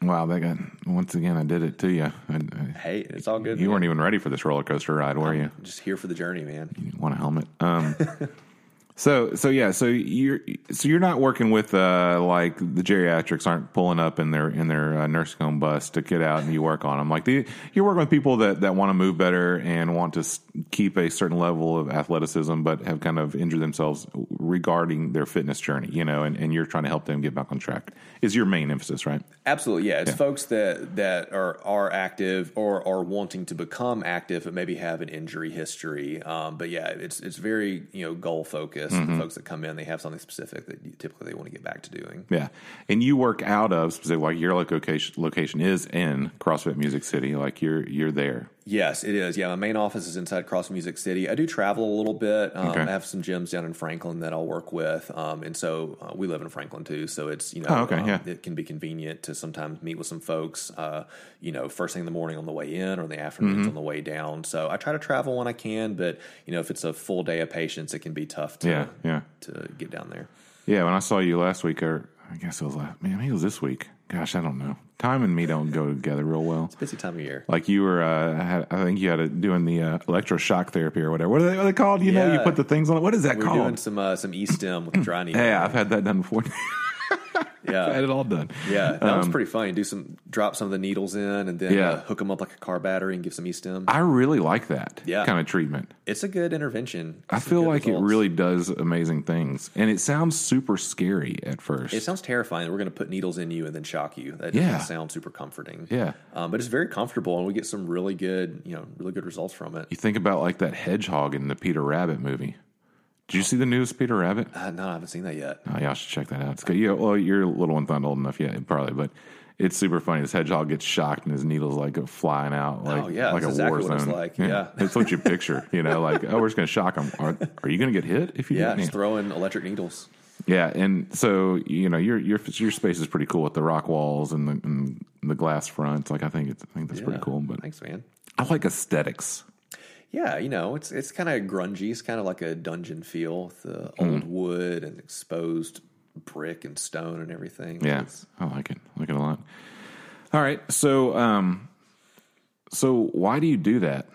[SPEAKER 1] Wow, that got once again. I did it to you. I, I,
[SPEAKER 2] Hey, it's all good.
[SPEAKER 1] you
[SPEAKER 2] man.
[SPEAKER 1] weren't even ready for this roller coaster ride, were you?
[SPEAKER 2] just here for the journey, man.
[SPEAKER 1] You want a helmet? Um, so so yeah, so you're so you're not working with uh, like the geriatrics aren't pulling up in their in their uh, nursing home bus to get out and you work on them. Like the, you're working with people that that want to move better and want to keep a certain level of athleticism, but have kind of injured themselves regarding their fitness journey. You know, and, and you're trying to help them get back on track. Is your main emphasis right?
[SPEAKER 2] Absolutely, yeah. It's folks that that are are active or are wanting to become active, but maybe have an injury history. Um, but yeah, it's it's very you know goal focused.
[SPEAKER 1] Mm-hmm.
[SPEAKER 2] The folks that come in, they have something specific that you- typically they want to get back to doing.
[SPEAKER 1] Yeah, and you work out of specific like your location location is in CrossFit Music City. Like you're you're there.
[SPEAKER 2] Yes, it is. Yeah, my main office is inside Cross Music City. I do travel a little bit. Um,
[SPEAKER 1] Okay.
[SPEAKER 2] I have some gyms down in Franklin that I'll work with, um, and so uh, we live in Franklin too. So it's you know,
[SPEAKER 1] Oh, okay,
[SPEAKER 2] um,
[SPEAKER 1] yeah.
[SPEAKER 2] it can be convenient to sometimes meet with some folks. Uh, you know, first thing in the morning on the way in, or in the afternoons
[SPEAKER 1] Mm-hmm.
[SPEAKER 2] on the way down. So I try to travel when I can, but you know, if it's a full day of patients, it can be tough to
[SPEAKER 1] Yeah, yeah.
[SPEAKER 2] to get down there.
[SPEAKER 1] Yeah, when I saw you last week, or I guess it was last, man, maybe it was this week. Gosh, I don't know. Time and me don't go together real well.
[SPEAKER 2] It's a busy time of year.
[SPEAKER 1] Like you were, uh, I had- I think you had a, doing the uh, electroshock therapy or whatever. What are they, what are they called? You know, you put the things on it. What is that
[SPEAKER 2] We're doing
[SPEAKER 1] called?
[SPEAKER 2] some uh, some e stim with dry needle.
[SPEAKER 1] Yeah, I've had that done before. I had it all done.
[SPEAKER 2] Yeah, that was pretty funny. Do some, drop some of the needles in, and then
[SPEAKER 1] Um, Yeah.
[SPEAKER 2] uh, hook them up like a car battery and give some e-stim.
[SPEAKER 1] I really like that
[SPEAKER 2] Yeah.
[SPEAKER 1] kind of treatment.
[SPEAKER 2] It's a good intervention.
[SPEAKER 1] I feel like
[SPEAKER 2] results.
[SPEAKER 1] it really does amazing things, and it sounds super scary at first.
[SPEAKER 2] It sounds terrifying. that We're going to put needles in you and then shock you. That
[SPEAKER 1] Yeah.
[SPEAKER 2] doesn't sound super comforting.
[SPEAKER 1] Yeah.
[SPEAKER 2] um, but it's very comfortable, and we get some really good, you know, really good results from it.
[SPEAKER 1] you think about like that hedgehog in the Peter Rabbit movie. Did you see the news, Peter Rabbit?
[SPEAKER 2] Uh, no, I haven't seen that yet.
[SPEAKER 1] Oh, y'all should check that out. It's good. Yeah, well, your little one's not old enough yet, probably, but it's super funny. This hedgehog gets shocked and his needles like go flying out, like
[SPEAKER 2] Oh, yeah,
[SPEAKER 1] like
[SPEAKER 2] that's
[SPEAKER 1] a war
[SPEAKER 2] exactly what it's
[SPEAKER 1] zone.
[SPEAKER 2] like, yeah.
[SPEAKER 1] that's what you picture. You know, like oh, we're just gonna shock him. Are, are you gonna get hit if you?
[SPEAKER 2] Yeah, throwing electric needles.
[SPEAKER 1] Yeah, and so you know your your your space is pretty cool with the rock walls and the and the glass fronts. Like I think it's I think that's pretty cool. But
[SPEAKER 2] thanks, man.
[SPEAKER 1] I like aesthetics.
[SPEAKER 2] Yeah, you know, it's it's kind of grungy. It's kind of like a dungeon feel with the
[SPEAKER 1] Hmm.
[SPEAKER 2] old wood and exposed brick and stone and everything.
[SPEAKER 1] Yeah,
[SPEAKER 2] It's-
[SPEAKER 1] I like it. I like it a lot. All right, so um, so why do you do that?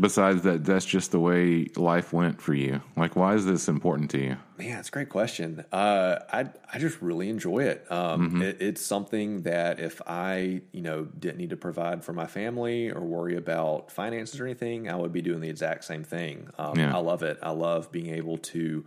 [SPEAKER 1] Besides that, that's just the way life went for you. Like, why is this important to you?
[SPEAKER 2] Man, it's a great question. Uh, I I just really enjoy it. Um,
[SPEAKER 1] Mm-hmm.
[SPEAKER 2] it. It's something that if I you know didn't need to provide for my family or worry about finances or anything, I would be doing the exact same thing. Um,
[SPEAKER 1] Yeah.
[SPEAKER 2] I love it. I love being able to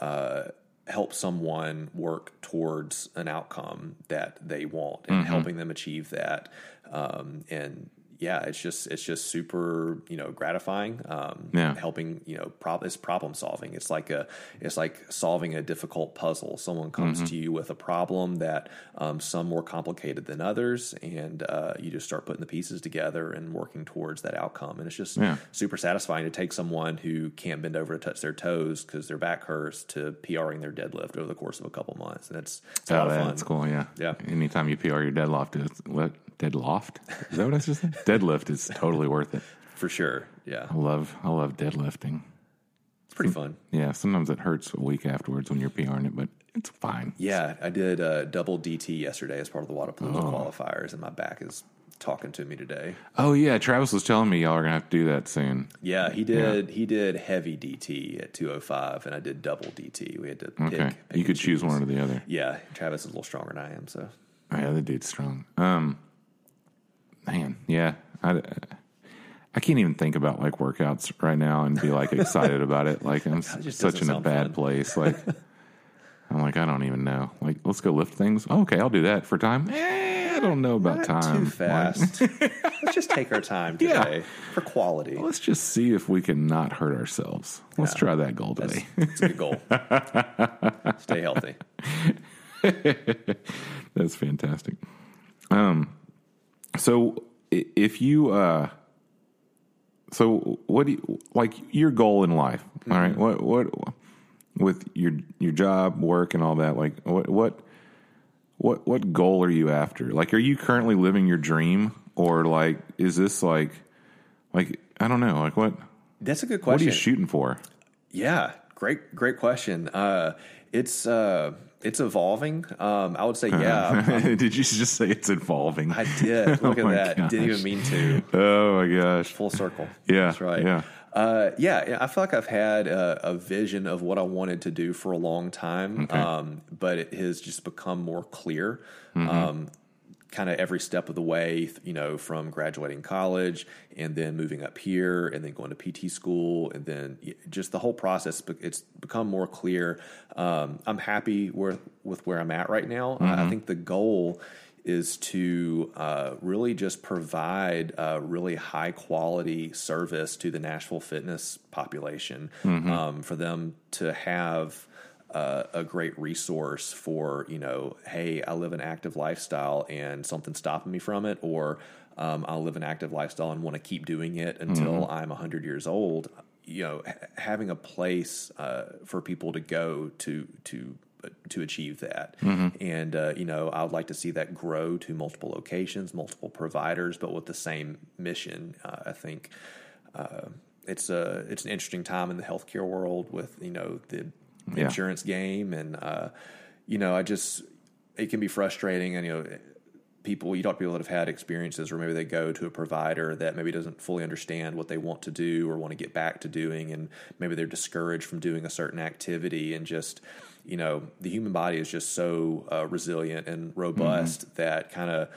[SPEAKER 2] uh, help someone work towards an outcome that they want and
[SPEAKER 1] Mm-hmm.
[SPEAKER 2] helping them achieve that. Um, and yeah, it's just it's just super you know gratifying. Um,
[SPEAKER 1] Yeah.
[SPEAKER 2] helping you know prob- it's problem solving it's like a it's like solving a difficult puzzle someone comes
[SPEAKER 1] Mm-hmm.
[SPEAKER 2] to you with a problem that um, some more complicated than others and uh, you just start putting the pieces together and working towards that outcome and it's just
[SPEAKER 1] Yeah.
[SPEAKER 2] super satisfying to take someone who can't bend over to touch their toes because their back hurts to PRing their deadlift over the course of a couple months and it's, it's a lot
[SPEAKER 1] Oh,
[SPEAKER 2] of fun
[SPEAKER 1] that's cool. Yeah,
[SPEAKER 2] Yeah.
[SPEAKER 1] Anytime you PR your deadlift, is what deadloft? Is that what I just said? Deadlift is totally worth it.
[SPEAKER 2] for sure yeah
[SPEAKER 1] I love I love deadlifting.
[SPEAKER 2] it's pretty fun
[SPEAKER 1] Yeah, sometimes it hurts a week afterwards when you're PRing it, but it's fine.
[SPEAKER 2] Yeah, I did uh, double DT yesterday as part of the Wodapalooza
[SPEAKER 1] Oh.
[SPEAKER 2] qualifiers, and my back is talking to me today.
[SPEAKER 1] Oh yeah, Travis was telling me y'all are gonna have to do that soon.
[SPEAKER 2] Yeah, he did. He did heavy DT at 205, and I did double DT. We had to pick.
[SPEAKER 1] Okay, you could choose one or the other.
[SPEAKER 2] Yeah, Travis is a little stronger than I am, so
[SPEAKER 1] Oh, yeah, the dude's strong. Um, man, yeah, I, I can't even think about like workouts right now and be like excited about it. Like I'm such in a bad
[SPEAKER 2] fun.
[SPEAKER 1] place. Like I'm like I don't even know. Like let's go lift things. Okay, I'll do that for time. Eh, I don't know about
[SPEAKER 2] not
[SPEAKER 1] time.
[SPEAKER 2] too
[SPEAKER 1] Like,
[SPEAKER 2] fast. Let's just take our time
[SPEAKER 1] Yeah.
[SPEAKER 2] today for quality.
[SPEAKER 1] let's just see if we can not hurt ourselves. Let's try that goal today.
[SPEAKER 2] It's a good goal. Stay healthy.
[SPEAKER 1] That's fantastic. Um, so if you, uh, so what do you like your goal in life? All right, what what with your your job, work, and all that, like what what what what goal are you after? Like, are you currently living your dream, or like is this like like I don't know, like what
[SPEAKER 2] That's a good question.
[SPEAKER 1] what are you shooting for?
[SPEAKER 2] Yeah, great, great question. Uh, it's uh, it's evolving. Um, I would say, yeah, I'm-
[SPEAKER 1] Did you just say it's evolving?
[SPEAKER 2] I did. Look
[SPEAKER 1] Oh
[SPEAKER 2] at that. Didn't even mean to.
[SPEAKER 1] oh my gosh!
[SPEAKER 2] Full circle.
[SPEAKER 1] Yeah,
[SPEAKER 2] that's right.
[SPEAKER 1] yeah.
[SPEAKER 2] Uh, yeah, I feel like I've had a, a vision of what I wanted to do for a long time, um, but it has just become more clear.
[SPEAKER 1] Mm-hmm.
[SPEAKER 2] Um, kind of every step of the way, you know, from graduating college and then moving up here and then going to PT school and then just the whole process. It's become more clear. Um, I'm happy with with where I'm at right now. I- I think the goal is to uh, really just provide a really high quality service to the Nashville fitness population um, for them to have uh, a great resource for you know hey i live an active lifestyle and something's stopping me from it or um, i live an active lifestyle and want to keep doing it until i'm 100 years old you know ha- having a place uh, for people to go to to to achieve that. And uh, you know i would like to see that grow to multiple locations multiple providers but with the same mission uh, i think uh, it's a it's an interesting time in the healthcare world with you know the
[SPEAKER 1] Yeah.
[SPEAKER 2] insurance game. And uh, you know I just it can be frustrating. And you know people you talk to people that have had experiences where maybe they go to a provider that maybe doesn't fully understand what they want to do or want to get back to doing. And maybe they're discouraged from doing a certain activity. And just you know the human body is just so uh, resilient and robust that kind of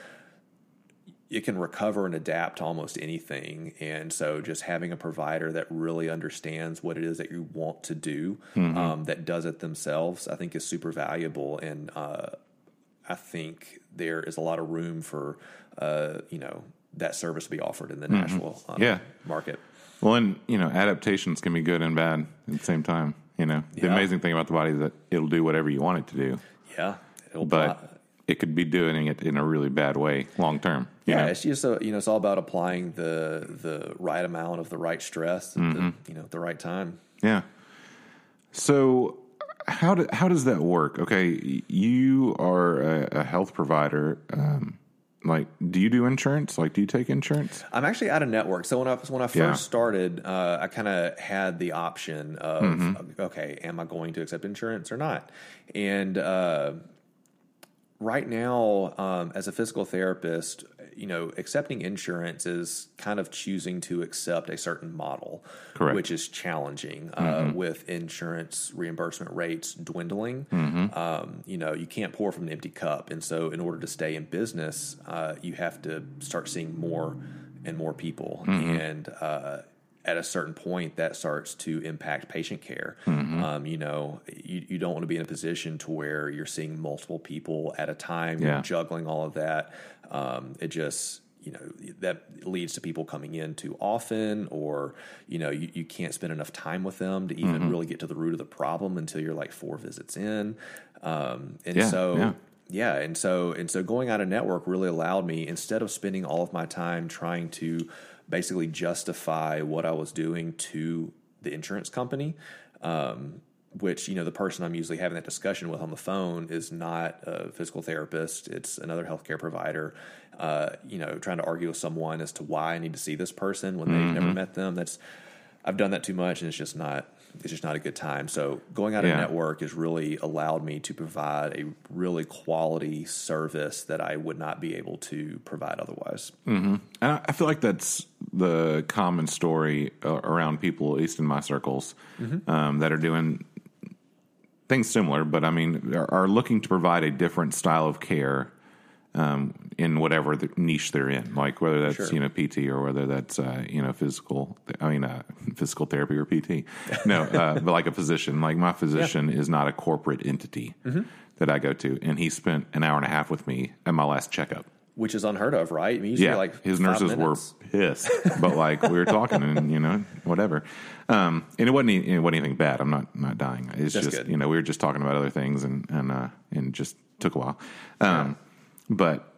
[SPEAKER 2] it can recover and adapt to almost anything. And so, just having a provider that really understands what it is that you want to do, um, that does it themselves, I think is super valuable. And uh, I think there is a lot of room for, uh, you know, that service to be offered in the Nashville uh,
[SPEAKER 1] Yeah.
[SPEAKER 2] market.
[SPEAKER 1] Well, and you know, adaptations can be good and bad at the same time. You know, the
[SPEAKER 2] Yeah.
[SPEAKER 1] amazing thing about the body is that it'll do whatever you want it to do,
[SPEAKER 2] Yeah. It'll
[SPEAKER 1] but it could be doing it in a really bad way long term.
[SPEAKER 2] yeah,
[SPEAKER 1] know?
[SPEAKER 2] it's just a, you know it's all about applying the the right amount of the right stress, at the, you know, at the right time.
[SPEAKER 1] Yeah. So how do, how does that work? Okay, you are a, a health provider. Um, like, do you do insurance? Like, do you take insurance?
[SPEAKER 2] I'm actually out of network. So when I when I first
[SPEAKER 1] Yeah.
[SPEAKER 2] started, uh, I kind of had the option of
[SPEAKER 1] Mm-hmm.
[SPEAKER 2] okay, am I going to accept insurance or not? And uh, right now, um, as a physical therapist, you know, accepting insurance is kind of choosing to accept a certain model,
[SPEAKER 1] Correct. Mm-hmm.
[SPEAKER 2] which is challenging uh, with insurance reimbursement rates dwindling.
[SPEAKER 1] Mm-hmm.
[SPEAKER 2] Um, you know, you can't pour from an empty cup, and so in order to stay in business, uh, you have to start seeing more and more people,
[SPEAKER 1] Mm-hmm.
[SPEAKER 2] and uh, at a certain point that starts to impact patient care.
[SPEAKER 1] Mm-hmm.
[SPEAKER 2] Um, you know, you, you don't want to be in a position to where you're seeing multiple people at a time,
[SPEAKER 1] Yeah.
[SPEAKER 2] juggling all of that. Um, it just, you know, that leads to people coming in too often, or, you know, you, you can't spend enough time with them to even
[SPEAKER 1] Mm-hmm.
[SPEAKER 2] really get to the root of the problem until you're like four visits in. Um, and
[SPEAKER 1] Yeah,
[SPEAKER 2] so,
[SPEAKER 1] yeah.
[SPEAKER 2] yeah, and so and so going out of network really allowed me instead of spending all of my time trying to basically justify what I was doing to the insurance company, um, which you know the person I'm usually having that discussion with on the phone is not a physical therapist; it's another healthcare provider. Uh, you know, trying to argue with someone as to why I need to see this person when they've never met them. That's I've done that too much, and it's just not it's just not a good time. So going out
[SPEAKER 1] Yeah.
[SPEAKER 2] of network has really allowed me to provide a really quality service that I would not be able to provide otherwise.
[SPEAKER 1] And I I feel like that's the common story uh, around people, at least in my circles, um, that are doing things similar, but I mean, are, are looking to provide a different style of care um, in whatever the niche they're in, like whether that's
[SPEAKER 2] Sure.
[SPEAKER 1] you know PT or whether that's uh, you know physical. I mean, uh, physical therapy or PT. No, uh, but like a physician. Like my physician is not a corporate entity that I go to, and he spent an hour and a half with me at my last checkup.
[SPEAKER 2] Which is unheard of, right? I mean,
[SPEAKER 1] Yeah,
[SPEAKER 2] like
[SPEAKER 1] his nurses
[SPEAKER 2] minutes.
[SPEAKER 1] were pissed, but like we were talking, and you know, whatever. Um, and it wasn't it wasn't anything bad. I'm not not dying. It's
[SPEAKER 2] That's
[SPEAKER 1] just
[SPEAKER 2] good.
[SPEAKER 1] you know we were just talking about other things, and and uh, and just took a while. Um, But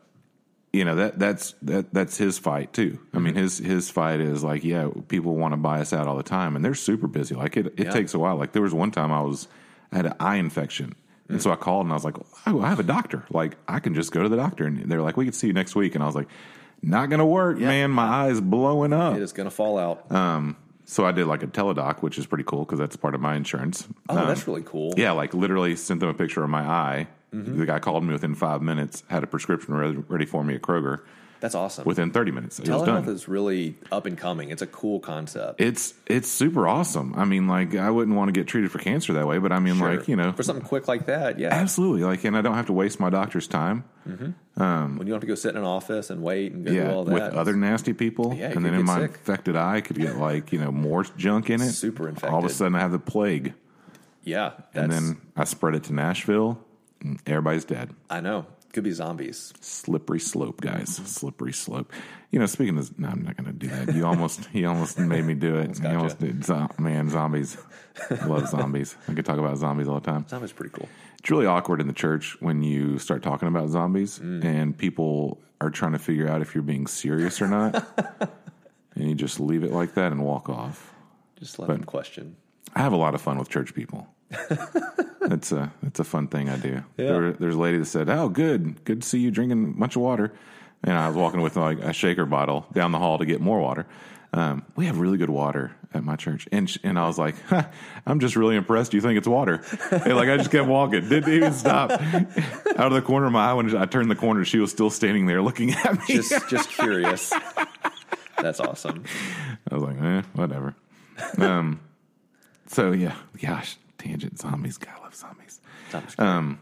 [SPEAKER 1] you know that that's that that's his fight too. I
[SPEAKER 2] Mm-hmm.
[SPEAKER 1] mean his his fight is like yeah, people want to buy us out all the time, and they're super busy. Like it it
[SPEAKER 2] Yeah.
[SPEAKER 1] takes a while. Like there was one time I was I had an eye infection. And so I called and I was like, oh, I have a doctor. Like, I can just go to the doctor. And they're like, we can see you next week. And I was like, not going to work, man. My eye is blowing up.
[SPEAKER 2] It is going to fall out.
[SPEAKER 1] Um, So I did like a Teladoc, which is pretty cool because that's part of my insurance.
[SPEAKER 2] oh,
[SPEAKER 1] Um,
[SPEAKER 2] that's really cool.
[SPEAKER 1] yeah, like literally sent them a picture of my eye.
[SPEAKER 2] Mm-hmm.
[SPEAKER 1] The guy called me within five minutes, had a prescription ready for me at Kroger
[SPEAKER 2] That's awesome.
[SPEAKER 1] within 30 minutes. It was
[SPEAKER 2] Telehealth
[SPEAKER 1] done.
[SPEAKER 2] is really up and coming. It's a cool concept.
[SPEAKER 1] It's it's super awesome. I mean, like I wouldn't want to get treated for cancer that way, but I mean,
[SPEAKER 2] Sure.
[SPEAKER 1] like you know,
[SPEAKER 2] for something quick like that, yeah.
[SPEAKER 1] absolutely. Like, and I don't have to waste my doctor's time. Mm-hmm.
[SPEAKER 2] Um, when you don't have to go sit in an office and wait and go do
[SPEAKER 1] Yeah,
[SPEAKER 2] all
[SPEAKER 1] with
[SPEAKER 2] that.
[SPEAKER 1] other nasty people,
[SPEAKER 2] Yeah, you
[SPEAKER 1] and then
[SPEAKER 2] could
[SPEAKER 1] in
[SPEAKER 2] get
[SPEAKER 1] my
[SPEAKER 2] sick.
[SPEAKER 1] infected eye, I could get like you know more junk in it.
[SPEAKER 2] Super infected.
[SPEAKER 1] All of a
[SPEAKER 2] infected.
[SPEAKER 1] sudden, I have the plague,
[SPEAKER 2] yeah,
[SPEAKER 1] and then I spread it to Nashville. and Everybody's dead.
[SPEAKER 2] I know could be zombies.
[SPEAKER 1] slippery slope, guys. Slippery slope. You know, speaking of, no, I'm not going to do that. You almost, you almost made me do it. You
[SPEAKER 2] gotcha.
[SPEAKER 1] almost did. Zo- Man, zombies. I love zombies. I could talk about zombies all the time.
[SPEAKER 2] Zombies pretty cool.
[SPEAKER 1] It's really awkward in the church when you start talking about zombies mm. and people are trying to figure out if you're being serious or not, and you just leave it like that and walk off.
[SPEAKER 2] Just let them question.
[SPEAKER 1] I have a lot of fun with church people. it's a it's a fun thing I do.
[SPEAKER 2] Yeah.
[SPEAKER 1] There, there's a lady that said, "Oh, good, good to see you drinking a bunch of water." And I was walking with like a shaker bottle down the hall to get more water. Um, we have really good water at my church, and sh- and I was like, huh, "I'm just really impressed. You think it's water?" And like I just kept walking, didn't even stop. Out of the corner of my eye, when I turned the corner, she was still standing there looking at me.
[SPEAKER 2] Just just curious. That's awesome.
[SPEAKER 1] I was like, eh, whatever. Um, so yeah, gosh, tangent zombies. God, I love zombies.
[SPEAKER 2] Zombies.
[SPEAKER 1] Um,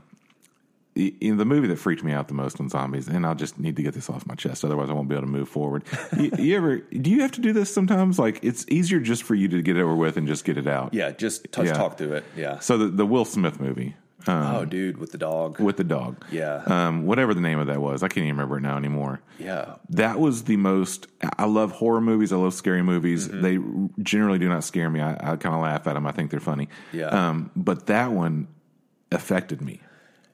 [SPEAKER 1] in the movie that freaked me out the most on zombies, and I'll just need to get this off my chest, otherwise I won't be able to move forward. you, you ever? Do you have to do this sometimes? Like it's easier just for you to get it over with and just get it out.
[SPEAKER 2] yeah, just touch
[SPEAKER 1] Yeah.
[SPEAKER 2] talk through it. Yeah.
[SPEAKER 1] So the the Will Smith movie um,
[SPEAKER 2] oh, dude, with the dog.
[SPEAKER 1] with the dog,
[SPEAKER 2] Yeah.
[SPEAKER 1] um, whatever the name of that was, I can't even remember it now anymore.
[SPEAKER 2] yeah.
[SPEAKER 1] That was the most. I love horror movies. I love scary movies.
[SPEAKER 2] Mm-hmm.
[SPEAKER 1] They generally do not scare me. I, I kind of laugh at them. I think they're funny.
[SPEAKER 2] Yeah.
[SPEAKER 1] Um, but that one affected me.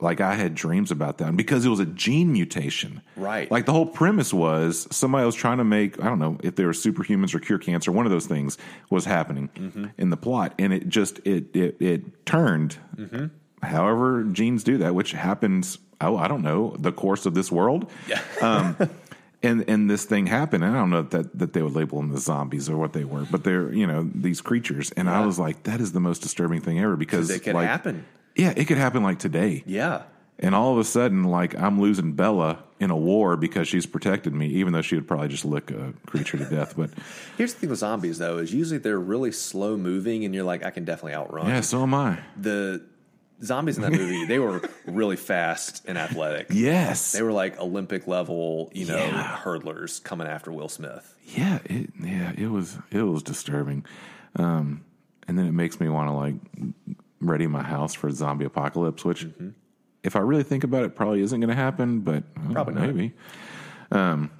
[SPEAKER 1] Like I had dreams about that because it was a gene mutation.
[SPEAKER 2] Right.
[SPEAKER 1] Like the whole premise was somebody was trying to make. I don't know if they were superhumans or cure cancer. One of those things was happening
[SPEAKER 2] Mm-hmm.
[SPEAKER 1] in the plot, and it just it it it turned.
[SPEAKER 2] Mm-hmm.
[SPEAKER 1] However, genes do that, which happens. Oh, I don't know the course of this world
[SPEAKER 2] Yeah.
[SPEAKER 1] um, and and this thing happened. And I don't know that that they would label them as zombies or what they were, but they're you know these creatures. And I was like, that is the most disturbing thing ever because
[SPEAKER 2] it could
[SPEAKER 1] like,
[SPEAKER 2] happen.
[SPEAKER 1] Yeah, it could happen like today.
[SPEAKER 2] Yeah.
[SPEAKER 1] And all of a sudden, like I'm losing Bella in a war because she's protected me, even though she would probably just lick a creature to death. But
[SPEAKER 2] Here's the thing with zombies, though, is usually they're really slow moving, and you're like, I can definitely outrun.
[SPEAKER 1] yeah, so am I.
[SPEAKER 2] The zombies in that movie, they were really fast and athletic.
[SPEAKER 1] Yes,
[SPEAKER 2] They were like Olympic level, you know,
[SPEAKER 1] Yeah.
[SPEAKER 2] hurdlers coming after Will Smith.
[SPEAKER 1] Yeah, it, yeah, it was it was disturbing, um, and then it makes me want to like ready my house for zombie apocalypse. Which, if I really think about it, probably isn't going to happen, but uh,
[SPEAKER 2] Probably not.
[SPEAKER 1] maybe. Um,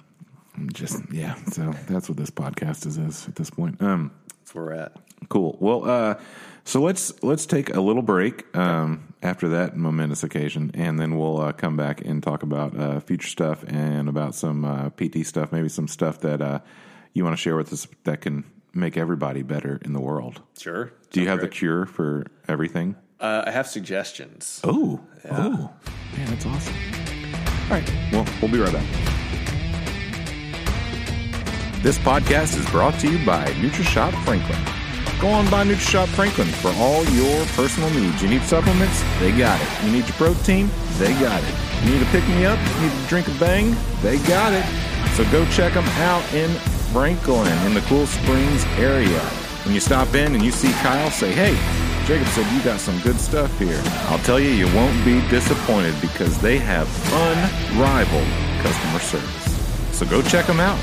[SPEAKER 1] just yeah, so that's what this podcast is, is at this point. Um,
[SPEAKER 2] we're at.
[SPEAKER 1] Cool. Well, uh, so let's let's take a little break um, after that momentous occasion, and then we'll uh, come back and talk about uh, future stuff and about some uh, PT stuff, maybe some stuff that uh, you want to share with us that can make everybody better in the world.
[SPEAKER 2] Sure.
[SPEAKER 1] Do you
[SPEAKER 2] Sounds
[SPEAKER 1] have the cure for everything?
[SPEAKER 2] Uh, I have suggestions.
[SPEAKER 1] Oh, oh, man, that's awesome. All right. Well, we'll be right back. This podcast is brought to you by NutriShop Franklin. Go on by NutriShop Franklin for all your personal needs. You need supplements? They got it. You need your protein? They got it. You need to pick me up? You need to drink a bang? They got it. So go check them out in Franklin in the Cool Springs area. When you stop in and you see Kyle, say, hey, Jacob said you got some good stuff here. I'll tell you, you won't be disappointed because they have unrivaled customer service. So go check them out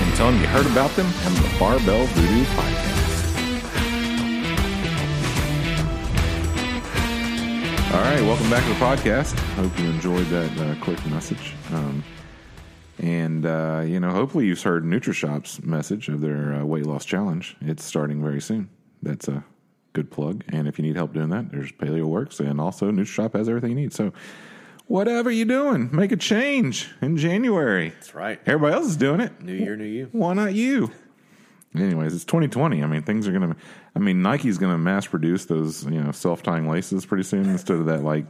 [SPEAKER 1] and tell them you heard about them on the Barbell Voodoo podcast. All right, welcome back to the podcast. Hope you enjoyed that uh, quick message. Um, and, uh, you know, hopefully you've heard NutriShop's message of their uh, weight loss challenge. It's starting very soon. That's a good plug. And if you need help doing that, there's Paleo Works. And also, NutriShop has everything you need. So, whatever you're doing, make a change in January.
[SPEAKER 2] That's right.
[SPEAKER 1] Everybody else is doing it.
[SPEAKER 2] New year, new you.
[SPEAKER 1] Why not you? anyways, it's 2020. I mean, things are gonna. I mean, Nike's gonna mass produce those you know self tying laces pretty soon instead of that like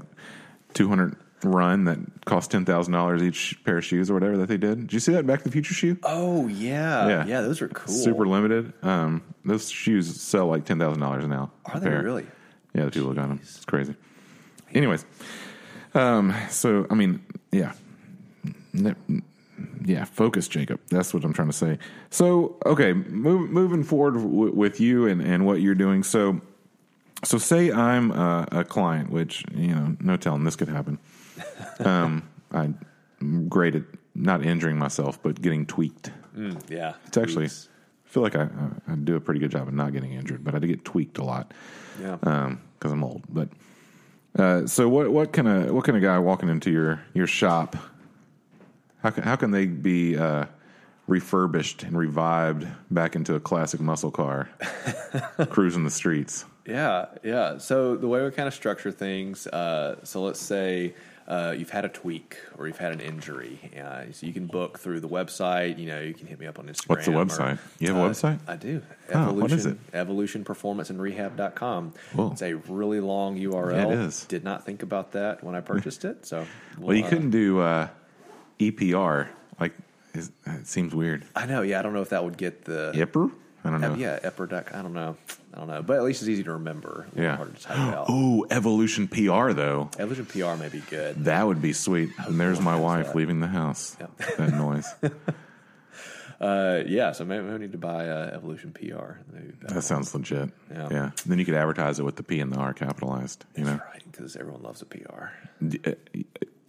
[SPEAKER 1] 200 run that cost ten thousand dollars each pair of shoes or whatever that they did. Did you see that Back to the Future shoe?
[SPEAKER 2] Oh yeah,
[SPEAKER 1] Yeah.
[SPEAKER 2] yeah, those are cool.
[SPEAKER 1] Super limited. Um, those shoes sell like ten thousand dollars now.
[SPEAKER 2] Are they
[SPEAKER 1] pair.
[SPEAKER 2] really?
[SPEAKER 1] Yeah, the people got them. It's crazy. Anyways, um, so I mean, yeah, yeah. Focus, Jacob. That's what I'm trying to say. So, okay, move, moving forward w- with you and and what you're doing. So, so say I'm a, a client, which you know, no telling this could happen. Um, I'm great at not injuring myself, but getting tweaked.
[SPEAKER 2] Mm, yeah,
[SPEAKER 1] It's actually,
[SPEAKER 2] Tweaks.
[SPEAKER 1] I feel like I, I, do a pretty good job of not getting injured, but I do get tweaked a lot
[SPEAKER 2] yeah.
[SPEAKER 1] because I'm old. But uh, so what? What kind of what kind of guy walking into your your shop? How can how can they be uh, refurbished and revived back into a classic muscle car, cruising the streets?
[SPEAKER 2] Yeah, yeah. So the way we kind of structure things, uh, so let's say uh, you've had a tweak or you've had an injury, uh, so you can book through the website. You know, you can hit me up on Instagram.
[SPEAKER 1] What's the
[SPEAKER 2] or-
[SPEAKER 1] website? You have a
[SPEAKER 2] Uh,
[SPEAKER 1] website?
[SPEAKER 2] I do.
[SPEAKER 1] Oh, what is it?
[SPEAKER 2] Evolutionperformanceandrehab.com.
[SPEAKER 1] Whoa.
[SPEAKER 2] It's a really long URL.
[SPEAKER 1] Yeah, it is.
[SPEAKER 2] Did not think about that when I purchased it. So,
[SPEAKER 1] Well, you
[SPEAKER 2] uh,
[SPEAKER 1] couldn't do uh, EPR. Like it seems weird.
[SPEAKER 2] I know. Yeah, I don't know if that would get the.
[SPEAKER 1] Yipper? I don't know.
[SPEAKER 2] Yeah, Epper. I don't know. I don't know. But at least it's easy to remember.
[SPEAKER 1] Yeah.
[SPEAKER 2] Harder to type out.
[SPEAKER 1] Oh, Evolution PR though.
[SPEAKER 2] Evolution PR may be good.
[SPEAKER 1] That would be sweet. And there's my wife
[SPEAKER 2] that.
[SPEAKER 1] leaving the house. That noise.
[SPEAKER 2] Uh, yeah, so maybe we need to buy uh, Evolution PR. That-
[SPEAKER 1] sounds legit.
[SPEAKER 2] Yeah.
[SPEAKER 1] Yeah. Then you could advertise it with the P and the R capitalized. You know,
[SPEAKER 2] right, because everyone loves a PR.
[SPEAKER 1] D- uh,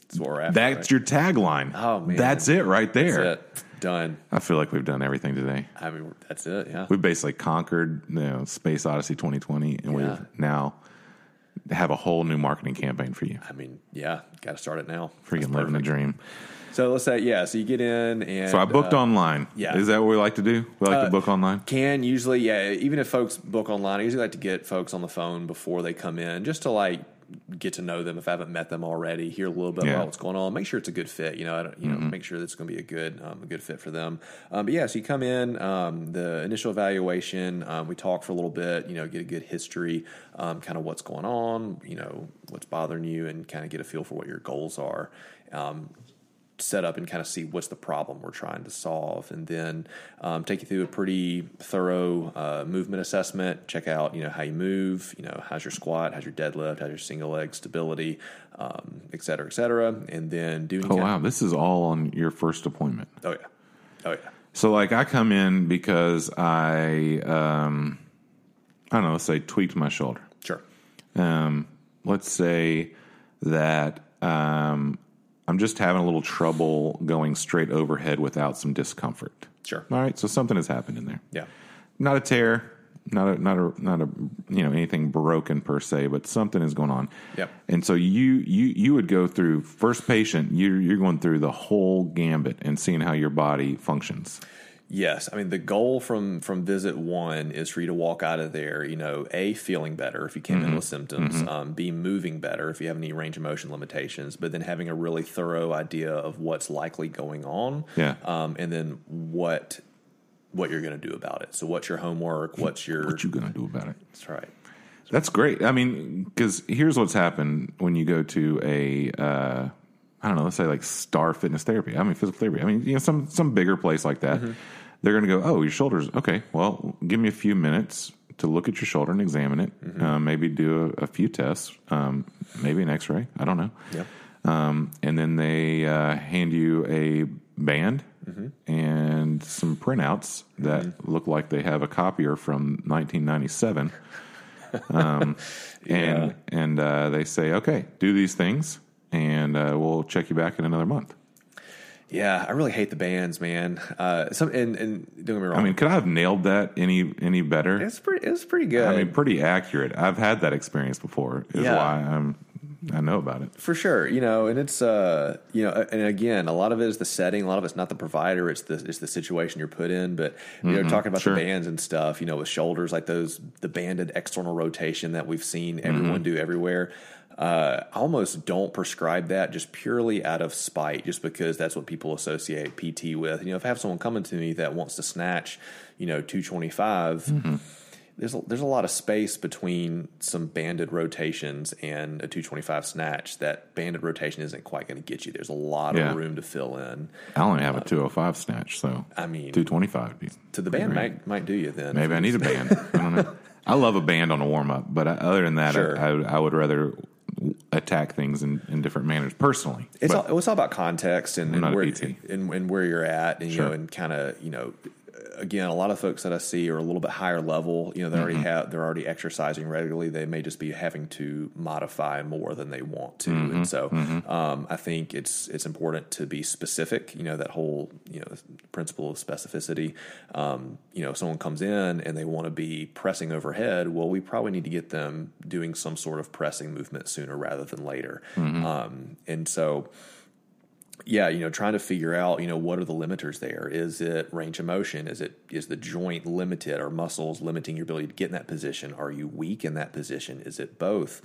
[SPEAKER 2] That's what we're after.
[SPEAKER 1] that's
[SPEAKER 2] right?
[SPEAKER 1] your tagline.
[SPEAKER 2] Oh, man.
[SPEAKER 1] that's it right there.
[SPEAKER 2] Done.
[SPEAKER 1] I feel like we've done everything today.
[SPEAKER 2] I mean, that's it. Yeah.
[SPEAKER 1] We've basically conquered you know, Space Odyssey 2020, and
[SPEAKER 2] Yeah.
[SPEAKER 1] we've now have a whole new marketing campaign for you.
[SPEAKER 2] I mean, yeah, got to start it now.
[SPEAKER 1] Freaking living the dream.
[SPEAKER 2] So let's say, yeah, so you get in and.
[SPEAKER 1] So I booked
[SPEAKER 2] uh,
[SPEAKER 1] online.
[SPEAKER 2] yeah.
[SPEAKER 1] Is that what we like to do? We like
[SPEAKER 2] Uh,
[SPEAKER 1] to book online?
[SPEAKER 2] Can usually, yeah, even if folks book online, I usually like to get folks on the phone before they come in just to like get to know them if I haven't met them already, hear a little bit
[SPEAKER 1] Yeah.
[SPEAKER 2] about what's going on, make sure it's a good fit, you know, I don't, you know, make sure that's going to be a good, um, a good fit for them. Um, but yeah, so you come in, um, the initial evaluation, um, we talk for a little bit, you know, get a good history, um, kind of what's going on, you know, what's bothering you and kind of get a feel for what your goals are. Um, set up and kind of see what's the problem we're trying to solve, and then um, take you through a pretty thorough uh, movement assessment. Check out you know how you move, you know how's your squat, how's your deadlift, how's your single leg stability, um, et cetera, et cetera, and then do. any
[SPEAKER 1] Oh wow, this is all on your first appointment.
[SPEAKER 2] Oh yeah. Oh yeah.
[SPEAKER 1] So like I come in because I um I don't know, let's say tweaked my shoulder.
[SPEAKER 2] Sure.
[SPEAKER 1] Um let's say that um I'm just having a little trouble going straight overhead without some discomfort.
[SPEAKER 2] Sure.
[SPEAKER 1] All right, so something has happened in there.
[SPEAKER 2] Yeah.
[SPEAKER 1] Not a tear, not a not a not a you know anything broken per se, but something is going on.
[SPEAKER 2] Yep.
[SPEAKER 1] And so you you you would go through first patient, You're you're going through the whole gambit and seeing how your body functions.
[SPEAKER 2] Yes, I mean the goal from from visit one is for you to walk out of there, you know, a feeling better if you came
[SPEAKER 1] Mm-hmm.
[SPEAKER 2] in with symptoms, um, b moving better if you have any range of motion limitations, but then having a really thorough idea of what's likely going on,
[SPEAKER 1] Yeah.
[SPEAKER 2] um, and then what what you're going to do about it. So what's your homework? What's your
[SPEAKER 1] What you gonna do about it?
[SPEAKER 2] that's right.
[SPEAKER 1] That's great. I mean, because here's what's happened when you go to a, uh, I don't know, let's say like Star Fitness Therapy. I mean, physical therapy. I mean, you know, some some bigger place like that. They're going to go, oh, your shoulders. Okay, well, give me a few minutes to look at your shoulder and examine it. Uh, maybe do a, a few tests. Um, maybe an X-ray. I don't know.
[SPEAKER 2] Yep.
[SPEAKER 1] Um, and then they uh, hand you a band and some printouts that look like they have a copier from 1997 and and uh, they say, okay, do these things, and uh, we'll check you back in another month.
[SPEAKER 2] Yeah, I really hate the bands, man. Uh, some and, and don't get me wrong.
[SPEAKER 1] I mean, could I have nailed that any any better?
[SPEAKER 2] it's pretty it's pretty good.
[SPEAKER 1] I mean, pretty accurate. I've had that experience before. Is
[SPEAKER 2] Yeah.
[SPEAKER 1] why I'm I know about it.
[SPEAKER 2] For sure, you know, and it's uh, you know, and again, a lot of it is the setting. A lot of it's not the provider; it's the it's the situation you're put in. But you know, talking about
[SPEAKER 1] sure.
[SPEAKER 2] the bands and stuff, you know, with shoulders like those, the banded external rotation that we've seen everyone do everywhere. Uh, I almost don't prescribe that just purely out of spite, just because that's what people associate PT with. You know, if I have someone coming to me that wants to snatch, you know, 225, mm-hmm. there's a, there's a lot of space between some banded rotations and a 225 snatch. That banded rotation isn't quite going to get you. There's a lot
[SPEAKER 1] Yeah.
[SPEAKER 2] of room to fill in.
[SPEAKER 1] I only have a 205 snatch, so
[SPEAKER 2] I mean,
[SPEAKER 1] 225. be-
[SPEAKER 2] to the band
[SPEAKER 1] great.
[SPEAKER 2] might, might do you then.
[SPEAKER 1] Maybe I need a band. I don't know. I love a band on a warm up, but I, other than that,
[SPEAKER 2] Sure.
[SPEAKER 1] I, I, I would rather attack things in, in different manners personally.
[SPEAKER 2] It's
[SPEAKER 1] But-
[SPEAKER 2] all, it's all about context and, and where and, and where you're at, and you know, and kind of you know, again, a lot of folks that I see are a little bit higher level. You know, they already
[SPEAKER 1] Mm-hmm.
[SPEAKER 2] have they're already exercising regularly. They may just be having to modify more than they want to,
[SPEAKER 1] Mm-hmm.
[SPEAKER 2] and so um, I think it's it's important to be specific. You know, that whole you know principle of specificity. Um, you know, if someone comes in and they want to be pressing overhead, well, we probably need to get them doing some sort of pressing movement sooner rather than later.
[SPEAKER 1] Mm-hmm.
[SPEAKER 2] Um, and so yeah, you know, trying to figure out, you know, what are the limiters there? Is it range of motion? Is it is the joint limited? Are muscles limiting your ability to get in that position? Are you weak in that position? Is it both?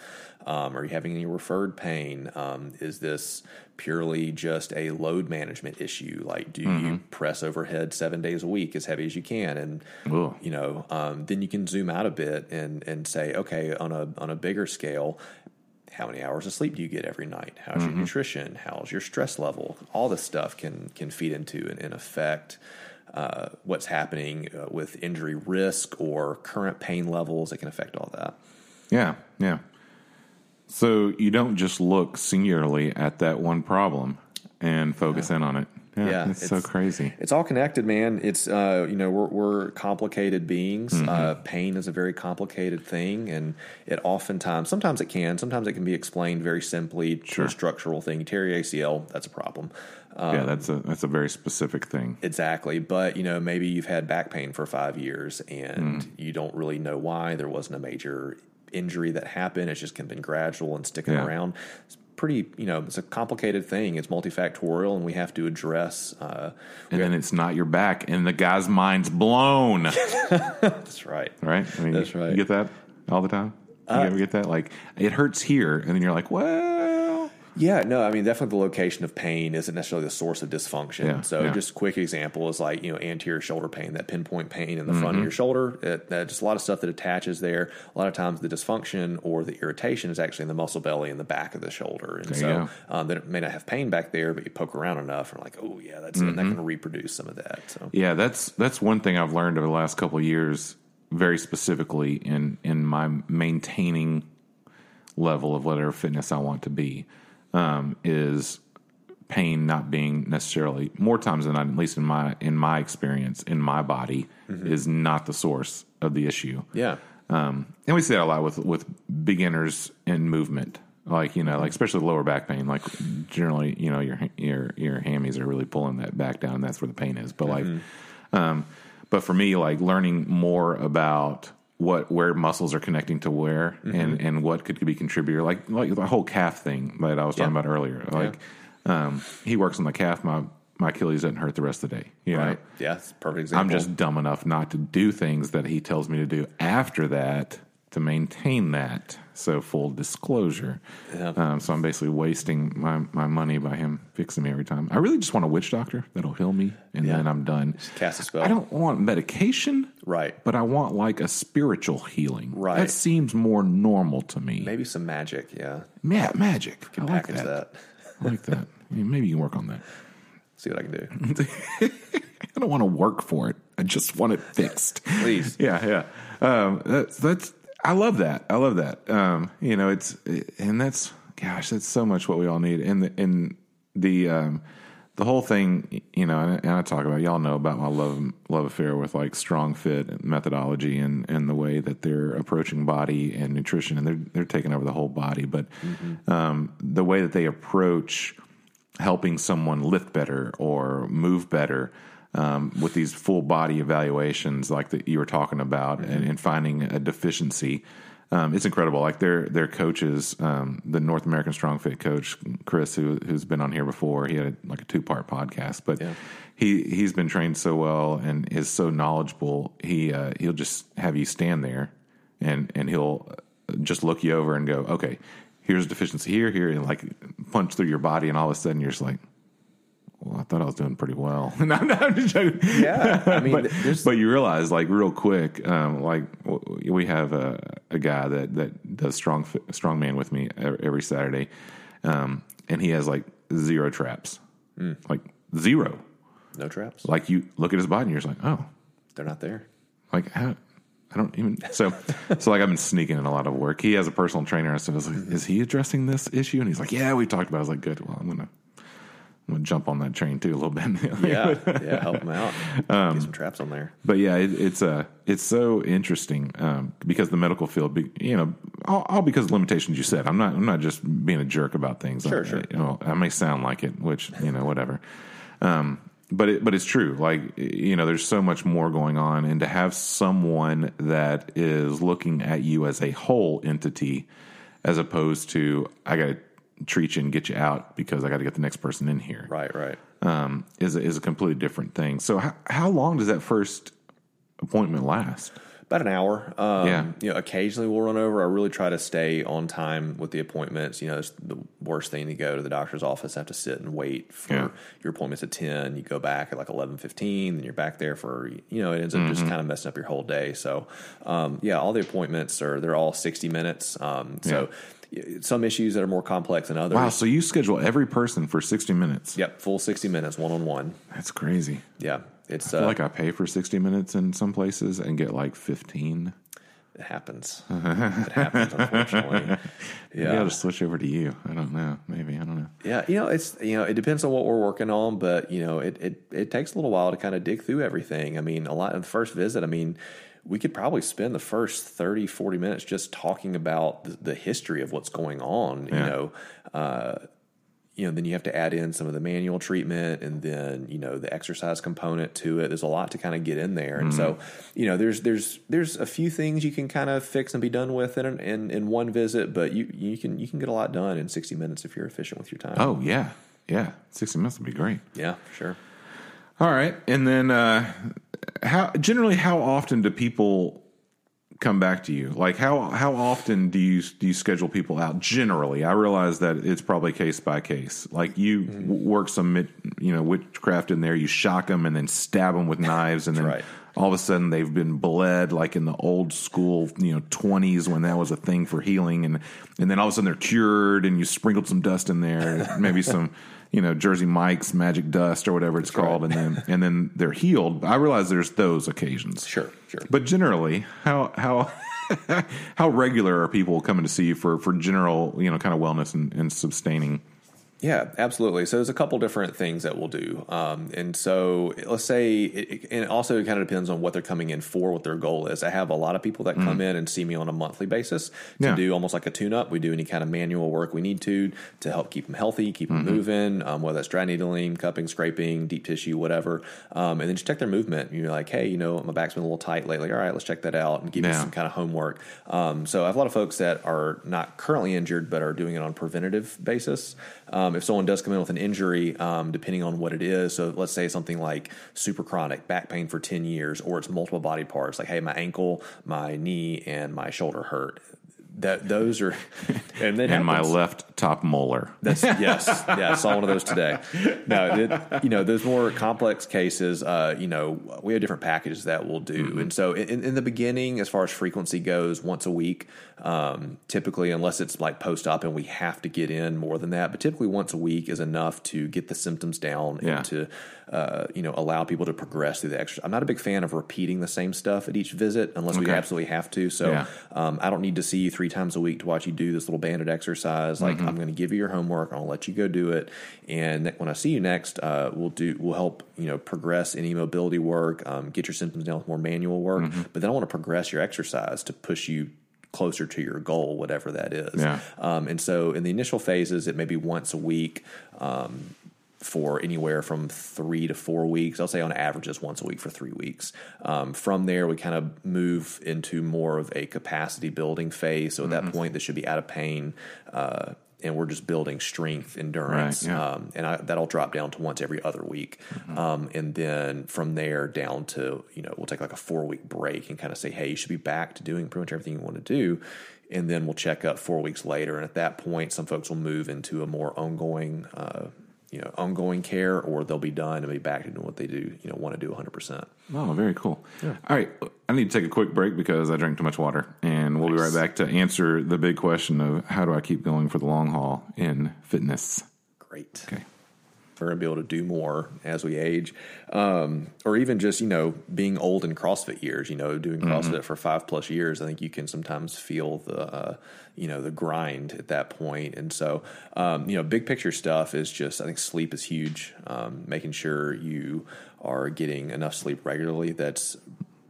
[SPEAKER 2] Um, are you having any referred pain? Um, is this purely just a load management issue? Like, do you press overhead seven days a week as heavy as you can? And
[SPEAKER 1] Ugh.
[SPEAKER 2] you know, um, then you can zoom out a bit and and say, okay, on a on a bigger scale, how many hours of sleep do you get every night? How's your nutrition? How's your stress level? All this stuff can can feed into and, and affect uh, what's happening uh, with injury risk or current pain levels. It can affect all that.
[SPEAKER 1] Yeah, yeah. So you don't just look singularly at that one problem and focus in on it. Yeah,
[SPEAKER 2] Yeah,
[SPEAKER 1] it's, so crazy.
[SPEAKER 2] It's all connected, man. It's uh, you know we're, we're complicated beings.
[SPEAKER 1] Mm-hmm.
[SPEAKER 2] Uh, pain is a very complicated thing, and it oftentimes, sometimes it can, sometimes it can be explained very simply
[SPEAKER 1] Sure.
[SPEAKER 2] a structural thing. You tear your ACL, that's a problem. Um,
[SPEAKER 1] yeah, that's a that's a very specific thing.
[SPEAKER 2] Exactly. But, you know, maybe you've had back pain for five years and
[SPEAKER 1] Mm.
[SPEAKER 2] you don't really know why. There wasn't a major injury that happened. It's just been gradual and sticking
[SPEAKER 1] Yeah.
[SPEAKER 2] around. Pretty, you know, it's a complicated thing. It's multifactorial and we have to address. Uh,
[SPEAKER 1] And then it's not your back, and the guy's mind's blown.
[SPEAKER 2] that's right.
[SPEAKER 1] right? I mean,
[SPEAKER 2] That's
[SPEAKER 1] you-
[SPEAKER 2] right. Uh,
[SPEAKER 1] You get that all the time. You ever get that? Like it hurts here, and then you're like, well,
[SPEAKER 2] Yeah, no, I mean, definitely the location of pain isn't necessarily the source of dysfunction.
[SPEAKER 1] Yeah,
[SPEAKER 2] so,
[SPEAKER 1] yeah.
[SPEAKER 2] just a quick example is like, you know, anterior shoulder pain, that pinpoint pain in the front
[SPEAKER 1] Mm-hmm.
[SPEAKER 2] of your shoulder. It, that just a lot of stuff that attaches there. A lot of times the dysfunction or the irritation is actually in the muscle belly in the back of the shoulder. And
[SPEAKER 1] There
[SPEAKER 2] so, um, they may not have pain back there, but you poke around enough and like, oh, yeah, that's it. And that
[SPEAKER 1] Mm-hmm.
[SPEAKER 2] can reproduce some of that. So,
[SPEAKER 1] yeah, that's that's one thing I've learned over the last couple of years, very specifically in in my maintaining level of whatever fitness I want to be, um, is pain not being necessarily more times than not, at least in my in my experience in my body, is not the source of the issue.
[SPEAKER 2] yeah.
[SPEAKER 1] Um, and we see that a lot with with beginners in movement, like you know, like especially lower back pain. Like generally, you know, your your your hammies are really pulling that back down. And that's where the pain is. But like, um, but for me, like learning more about what where muscles are connecting to where and and what could be contributor, like like the whole calf thing that I was talking
[SPEAKER 2] Yeah.
[SPEAKER 1] about earlier. Like, um, he works on the calf. My my Achilles doesn't hurt the rest of the day. You know?
[SPEAKER 2] Yeah. Perfect example.
[SPEAKER 1] I'm just dumb enough not to do things that he tells me to do after that to maintain that. So full disclosure.
[SPEAKER 2] Yeah.
[SPEAKER 1] Um, so I'm basically wasting my, my money by him fixing me every time. I really just want a witch doctor that'll heal me, and
[SPEAKER 2] Yeah.
[SPEAKER 1] then I'm done.
[SPEAKER 2] cast a spell.
[SPEAKER 1] I don't want medication,
[SPEAKER 2] Right.
[SPEAKER 1] but I want like a spiritual healing.
[SPEAKER 2] Right.
[SPEAKER 1] That seems more normal to me.
[SPEAKER 2] Maybe some magic. Yeah.
[SPEAKER 1] Ma- magic. I like
[SPEAKER 2] Package
[SPEAKER 1] that.
[SPEAKER 2] that.
[SPEAKER 1] I like that. Yeah, Maybe you can work on that.
[SPEAKER 2] See what I can do.
[SPEAKER 1] I don't want to work for it. I just want it fixed.
[SPEAKER 2] Please.
[SPEAKER 1] yeah, yeah. Um, that's that's. I love that. I love that. Um, you know, it's and that's gosh, that's so much what we all need. And the and the um, the whole thing, you know, and, and I talk about y'all know about my love love affair with like StrongFit methodology and and the way that they're approaching body and nutrition, and they're they're taking over the whole body. But um, the way that they approach helping someone lift better or move better um, with these full body evaluations like that you were talking about and, and finding a deficiency um, it's incredible like their their coaches um, the north american StrongFit coach chris who, who's been on here before he had a, like a two-part podcast but
[SPEAKER 2] Yeah.
[SPEAKER 1] he he's been trained so well and is so knowledgeable he uh, he'll just have you stand there and and he'll just look you over and go okay here's deficiency here, here, and like punch through your body, and all of a sudden you're just like, well, I thought I was doing pretty well. no, no, I'm just joking.
[SPEAKER 2] Yeah, I mean,
[SPEAKER 1] but, but you realize, like, real quick, um, like w- we have a, a guy that that does strong strongman with me every Saturday, um, and he has like zero traps,
[SPEAKER 2] Mm.
[SPEAKER 1] like zero.
[SPEAKER 2] no traps.
[SPEAKER 1] Like you look at his body, and you're just like, oh,
[SPEAKER 2] They're not there.
[SPEAKER 1] like how, I don't even so so like I've been sneaking in a lot of work. He has a personal trainer, and so I was like, is he addressing this issue? And he's like, yeah, we talked about. it. I was like, good. Well, I'm gonna I'm gonna jump on that train too a little bit.
[SPEAKER 2] Yeah, yeah, help them out.
[SPEAKER 1] Um,
[SPEAKER 2] Get some traps on there.
[SPEAKER 1] But yeah, it, it's uh, it's so interesting um, because the medical field, be, you know, all, all because of limitations you said. I'm not I'm not just being a jerk about things.
[SPEAKER 2] Sure,
[SPEAKER 1] I,
[SPEAKER 2] sure.
[SPEAKER 1] You know, I may sound like it, which you know, whatever. Um, but it, but it's true. Like you know, there's so much more going on, and to have someone that is looking at you as a whole entity, as opposed to I got to treat you and get you out because I got to get the next person in here
[SPEAKER 2] Right, right.
[SPEAKER 1] um, is a, is a completely different thing. So how, how long does that first appointment last?
[SPEAKER 2] About an hour. Um,
[SPEAKER 1] Yeah.
[SPEAKER 2] You know, occasionally we'll run over. I really try to stay on time with the appointments. You know, it's the worst thing to go to the doctor's office, have to sit and wait for
[SPEAKER 1] Yeah.
[SPEAKER 2] your appointments at 10. You go back at like 11.15, then you're back there for, you know, it ends up
[SPEAKER 1] Mm-hmm.
[SPEAKER 2] just kind of messing up your whole day. So, um, yeah, all the appointments are, they're all 60 minutes. Um, so y- some issues that are more complex than others.
[SPEAKER 1] Wow! So you schedule every person for sixty minutes?
[SPEAKER 2] Yep, full 60 minutes, one on one.
[SPEAKER 1] That's crazy.
[SPEAKER 2] Yeah. It's,
[SPEAKER 1] I
[SPEAKER 2] uh,
[SPEAKER 1] like I pay for sixty minutes in some places and get like fifteen.
[SPEAKER 2] it happens. it happens, unfortunately.
[SPEAKER 1] Maybe I'll just switch over to you. I don't know. Maybe I don't know.
[SPEAKER 2] Yeah, you know, it's you know, it depends on what we're working on, but you know, it it, it takes a little while to kind of dig through everything. I mean, a lot in the first visit, I mean, we could probably spend the first 30, 40 minutes just talking about the, the history of what's going on,
[SPEAKER 1] Yeah.
[SPEAKER 2] you know. Uh, you know, then you have to add in some of the manual treatment and then, you know, the exercise component to it. There's a lot to kind of get in there. And so,
[SPEAKER 1] Mm-hmm.
[SPEAKER 2] you know, there's there's there's a few things you can kind of fix and be done with in in, in one visit, but you you can you can get a lot done in 60 minutes if you're efficient with your time.
[SPEAKER 1] Oh yeah, yeah. Sixty minutes would be great.
[SPEAKER 2] Yeah, sure.
[SPEAKER 1] All right, and then uh, how generally how often do people come back to you? Like how how often do you do you schedule people out? Generally, I realize that it's probably case by case. Like you
[SPEAKER 2] Mm-hmm.
[SPEAKER 1] w- work some you know witchcraft in there, you shock them and then stab them with knives, and then
[SPEAKER 2] right.
[SPEAKER 1] all of a sudden they've been bled like in the old school you know twenties when that was a thing for healing, and and then all of a sudden they're cured, and you sprinkled some dust in there, maybe some. You know, Jersey Mike's magic dust or whatever it's called, and then and then they're healed. I realize there's those occasions,
[SPEAKER 2] Sure, sure.
[SPEAKER 1] but generally, how how how regular are people coming to see you for for general you know kind of wellness and, and sustaining?
[SPEAKER 2] Yeah, absolutely. So there's a couple different things that we'll do, um, and so let's say, it, it- and it also kind of depends on what they're coming in for, what their goal is. I have a lot of people that come in and see me on a monthly basis to.
[SPEAKER 1] Yeah.
[SPEAKER 2] do almost like a tune-up. We do any kind of manual work we need to to help keep them healthy, keep them
[SPEAKER 1] Mm-hmm.
[SPEAKER 2] moving, um, whether that's dry needling, cupping, scraping, deep tissue, whatever, um, and then just check their movement. You're like, hey, you know, my back's been a little tight lately. All right, let's check that out and give you
[SPEAKER 1] Yeah.
[SPEAKER 2] some kind of homework. Um, so I have a lot of folks that are not currently injured, but are doing it on a preventative basis. Um, if someone does come in with an injury, um, depending on what it is, so let's say something like super chronic back pain for 10 years, or it's multiple body parts, like, hey, my ankle, my knee, and my shoulder hurt. That those are, and then
[SPEAKER 1] And my left top molar.
[SPEAKER 2] that's yes, yeah. I saw one of those today. No, it, you know, those more complex cases. Uh, you know, we have different packages that we'll do, and so in, in the beginning, as far as frequency goes, once a week, um, typically, unless it's like post op and we have to get in more than that, but typically once a week is enough to get the symptoms down
[SPEAKER 1] Yeah.
[SPEAKER 2] and to uh, you know allow people to progress through the exercise. I'm not a big fan of repeating the same stuff at each visit unless we absolutely have to. So
[SPEAKER 1] Yeah.
[SPEAKER 2] um, I don't need to see you three times a week to watch you do this little banded exercise. Like
[SPEAKER 1] Mm-hmm.
[SPEAKER 2] I'm going to give you your homework. I'll let you go do it, and when I see you next, uh, we'll do we'll help you know progress any mobility work, um, get your symptoms down with more manual work.
[SPEAKER 1] Mm-hmm.
[SPEAKER 2] But then I want to progress your exercise to push you closer to your goal, whatever that is.
[SPEAKER 1] Yeah.
[SPEAKER 2] Um, and so in the initial phases, it may be once a week. Um, for anywhere from three to four weeks. I'll say on average is once a week for three weeks. Um, from there, we kind of move into more of a capacity building phase. So at
[SPEAKER 1] Mm-hmm.
[SPEAKER 2] that point, this should be out of pain. Uh, and we're just building strength, endurance,
[SPEAKER 1] Right, yeah.
[SPEAKER 2] um, and I, that'll drop down to once every other week,
[SPEAKER 1] Mm-hmm.
[SPEAKER 2] um, and then from there down to you know we'll take like a four week break and kind of say, hey, you should be back to doing pretty much everything you want to do and then we'll check up four weeks later. And at that point, some folks will move into a more ongoing, uh, you know, ongoing care, or they'll be done and be back to doing what they do, you know, want to do 100. percent
[SPEAKER 1] Oh, very cool. All right, I need to take a quick break because I drank too much water, and we'll be right back to answer the big question of how do I keep going for the long haul in fitness.
[SPEAKER 2] Great.
[SPEAKER 1] Okay.
[SPEAKER 2] We're going to be able to do more as we age, um, or even just you know being old in CrossFit years. You know, doing CrossFit for five plus years, I think you can sometimes feel the uh, you know the grind at that point. And so, um, you know, big picture stuff is just I think sleep is huge. Um, making sure you are getting enough sleep regularly. That's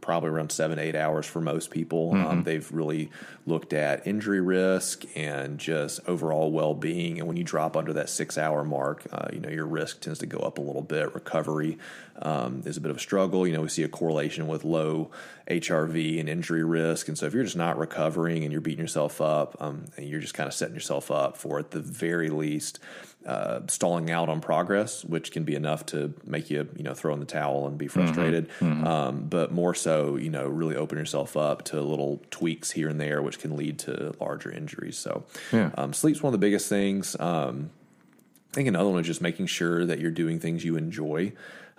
[SPEAKER 2] probably around seven, eight hours for most people. Um, they've really looked at injury risk and just overall well being. And when you drop under that six hour mark, uh, you know, your risk tends to go up a little bit. Recovery um, is a bit of a struggle. You know, we see a correlation with low HRV and injury risk. And so if you're just not recovering and you're beating yourself up, um, and you're just kind of setting yourself up for at the very least, uh, stalling out on progress, which can be enough to make you, you know, throw in the towel and be frustrated. Um, but more so, you know, really open yourself up to little tweaks here and there, which can lead to larger injuries. So,
[SPEAKER 1] Yeah.
[SPEAKER 2] um, sleep's one of the biggest things. Um, I think another one is just making sure that you're doing things you enjoy.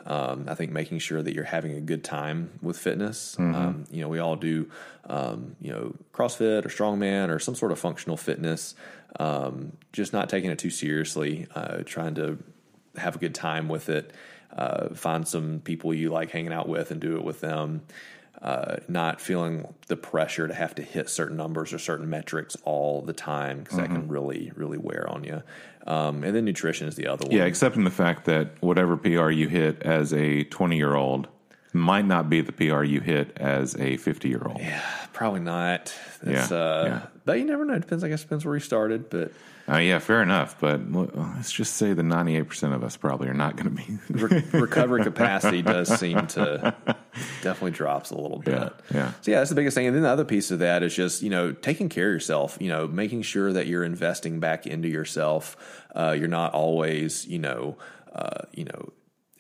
[SPEAKER 2] Um, I think making sure that you're having a good time with fitness. Um, you know, we all do, um, you know, CrossFit or strongman or some sort of functional fitness. Um, just not taking it too seriously, uh, trying to have a good time with it. Uh, find some people you like hanging out with and do it with them. Uh, not feeling the pressure to have to hit certain numbers or certain metrics all the time because that can really, really wear on you. Um, and then nutrition is the other one.
[SPEAKER 1] Yeah, accepting the fact that whatever PR you hit as a 20 year old might not be the PR you hit as a 50 year old.
[SPEAKER 2] Yeah, probably not. That's,
[SPEAKER 1] Yeah,
[SPEAKER 2] uh,
[SPEAKER 1] yeah.
[SPEAKER 2] But you never know. It depends. I guess depends where you started. But
[SPEAKER 1] Uh, yeah, fair enough. But let's just say the 98% of us probably are not going to be.
[SPEAKER 2] re- recovery capacity does seem to definitely drops a little bit.
[SPEAKER 1] Yeah, yeah.
[SPEAKER 2] So yeah, that's the biggest thing. And then the other piece of that is just you know taking care of yourself. You know, making sure that you're investing back into yourself. Uh, you're not always you know uh, you know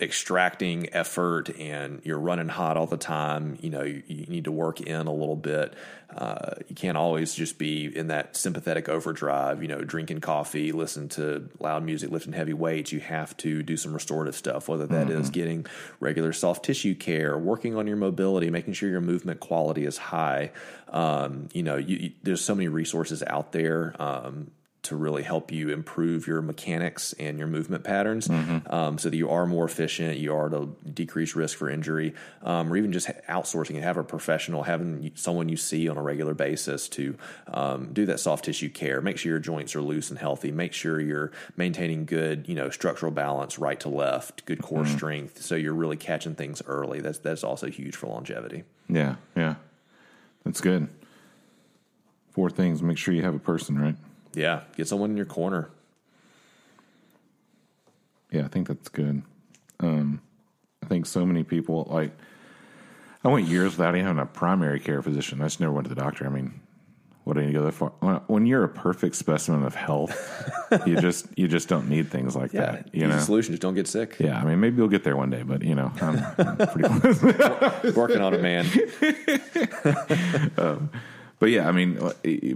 [SPEAKER 2] extracting effort and you're running hot all the time. You know, you, you need to work in a little bit. Uh, you can't always just be in that sympathetic overdrive, you know, drinking coffee, listen to loud music, lifting heavy weights. You have to do some restorative stuff, whether that is getting regular soft tissue care, working on your mobility, making sure your movement quality is high. Um, you know, you, you, there's so many resources out there. Um, to really help you improve your mechanics and your movement patterns um, so that you are more efficient, you are to decrease risk for injury, um, or even just outsourcing and have a professional, having someone you see on a regular basis to um, do that soft tissue care. Make sure your joints are loose and healthy. Make sure you're maintaining good, you know, structural balance, right to left, good core strength. So you're really catching things early. That's that's also huge for longevity.
[SPEAKER 1] yeah, yeah. That's good. Four things. Make sure you have a person, right?
[SPEAKER 2] Yeah, get someone in your corner.
[SPEAKER 1] Yeah, I think that's good. Um, I think so many people like. I went years without even having a primary care physician. I just never went to the doctor. I mean, what do to go that far? When, you're a perfect specimen of health, you just you just don't need things like
[SPEAKER 2] Yeah,
[SPEAKER 1] that. You know.
[SPEAKER 2] solution. Just don't get sick.
[SPEAKER 1] Yeah, I mean, maybe you'll get there one day, but you know, I'm, I'm pretty.
[SPEAKER 2] Working on it, man.
[SPEAKER 1] But yeah, I mean,